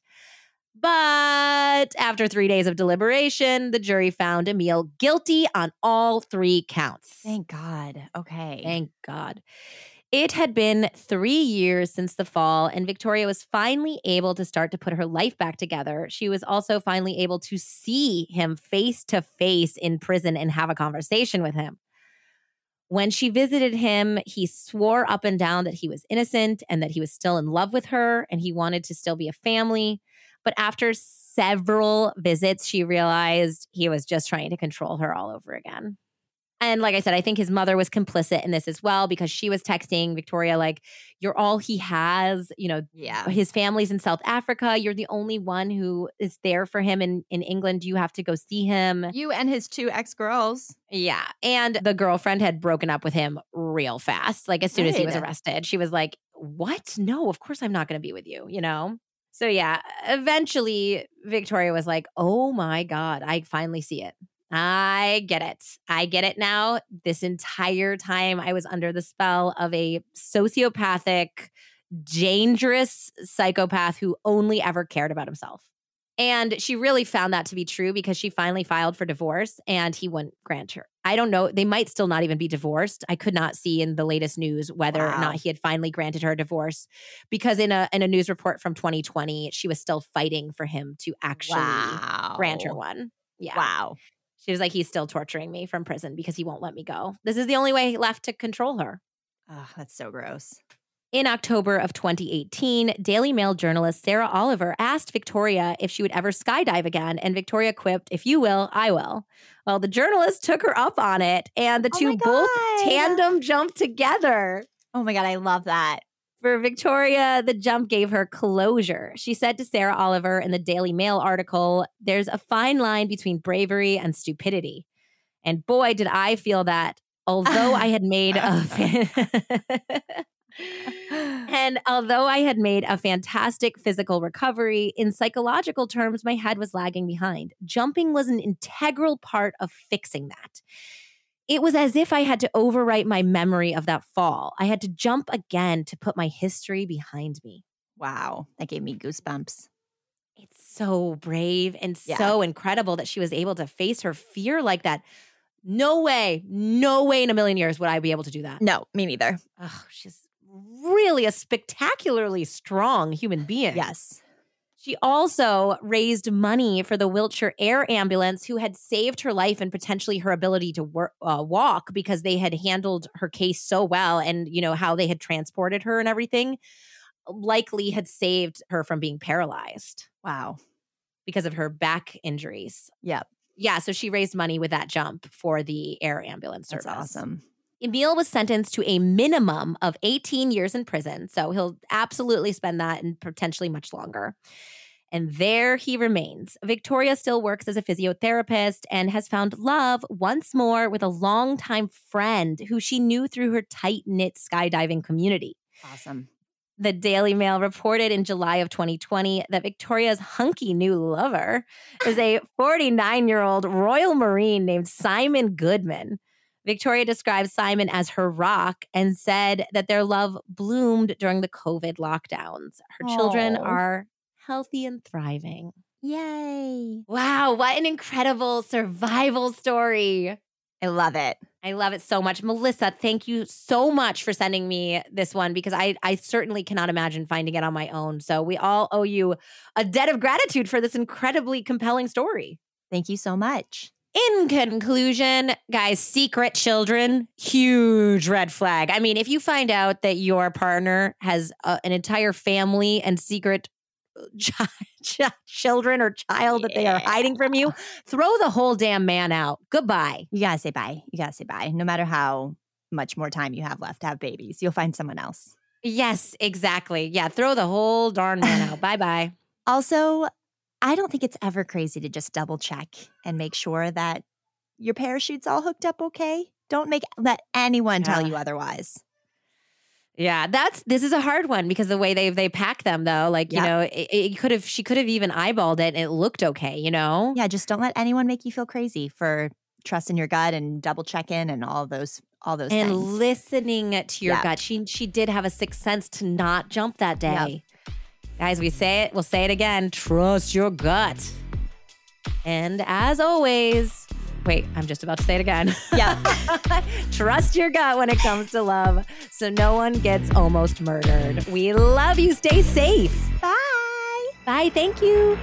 But after three days of deliberation, the jury found Emile guilty on all three counts. Thank God. Okay. Thank God. It had been three years since the fall, and Victoria was finally able to start to put her life back together. She was also finally able to see him face to face in prison and have a conversation with him. When she visited him, he swore up and down that he was innocent and that he was still in love with her and he wanted to still be a family. But after several visits, she realized he was just trying to control her all over again. And like I said, I think his mother was complicit in this as well because she was texting Victoria, like, you're all he has. You know, Yeah. his family's in South Africa. You're the only one who is there for him in, in England. You have to go see him. You and his two ex girls. Yeah. And the girlfriend had broken up with him real fast. Like, as soon as he was arrested, she was like, What? No, of course I'm not going to be with you, you know? So, yeah, eventually Victoria was like, Oh my God, I finally see it. I get it. I get it now. This entire time I was under the spell of a sociopathic, dangerous psychopath who only ever cared about himself. And she really found that to be true because she finally filed for divorce and he wouldn't grant her. I don't know. They might still not even be divorced. I could not see in the latest news whether wow. or not he had finally granted her a divorce because in a in a news report from 2020, she was still fighting for him to actually wow. grant her one. Yeah. Wow. She was like, he's still torturing me from prison because he won't let me go. This is the only way left to control her. Oh, that's so gross. In October of 2018, Daily Mail journalist Sarah Oliver asked Victoria if she would ever skydive again, and Victoria quipped, If you will, I will. Well, the journalist took her up on it, and the oh two both tandem jumped together. Oh my God, I love that. For Victoria, the jump gave her closure. She said to Sarah Oliver in the Daily Mail article, There's a fine line between bravery and stupidity. And boy, did I feel that. Although I had made a. *laughs* *laughs* and although I had made a fantastic physical recovery, in psychological terms, my head was lagging behind. Jumping was an integral part of fixing that. It was as if I had to overwrite my memory of that fall. I had to jump again to put my history behind me. Wow, that gave me goosebumps. It's so brave and yeah. so incredible that she was able to face her fear like that. No way, no way in a million years would I be able to do that. No, me neither. Oh, she's really a spectacularly strong human being. Yes. She also raised money for the Wiltshire Air Ambulance, who had saved her life and potentially her ability to work, uh, walk because they had handled her case so well, and you know how they had transported her and everything. Likely had saved her from being paralyzed. Wow, because of her back injuries. Yep. Yeah, so she raised money with that jump for the air ambulance service. That's awesome. Emile was sentenced to a minimum of 18 years in prison. So he'll absolutely spend that and potentially much longer. And there he remains. Victoria still works as a physiotherapist and has found love once more with a longtime friend who she knew through her tight knit skydiving community. Awesome. The Daily Mail reported in July of 2020 that Victoria's hunky new lover is a 49 year old Royal Marine named Simon Goodman. Victoria describes Simon as her rock and said that their love bloomed during the COVID lockdowns. Her Aww. children are healthy and thriving. Yay. Wow, what an incredible survival story. I love it. I love it so much. Melissa, thank you so much for sending me this one because I, I certainly cannot imagine finding it on my own. So we all owe you a debt of gratitude for this incredibly compelling story. Thank you so much. In conclusion, guys, secret children, huge red flag. I mean, if you find out that your partner has a, an entire family and secret uh, *laughs* ch- ch- children or child yeah. that they are hiding from you, throw the whole damn man out. Goodbye. You gotta say bye. You gotta say bye. No matter how much more time you have left to have babies, you'll find someone else. Yes, exactly. Yeah, throw the whole darn man out. *laughs* bye bye. Also, I don't think it's ever crazy to just double check and make sure that your parachute's all hooked up okay. Don't make let anyone tell you otherwise. Yeah, that's this is a hard one because the way they they pack them though, like you know, it, it could have she could have even eyeballed it and it looked okay, you know. Yeah, just don't let anyone make you feel crazy for trusting your gut and double checking and all those all those and things. listening to your gut. She she did have a sixth sense to not jump that day. Yep. Guys, we say it, we'll say it again. Trust your gut. And as always, wait, I'm just about to say it again. Yeah. *laughs* Trust your gut when it comes to love so no one gets almost murdered. We love you. Stay safe. Bye. Bye. Thank you.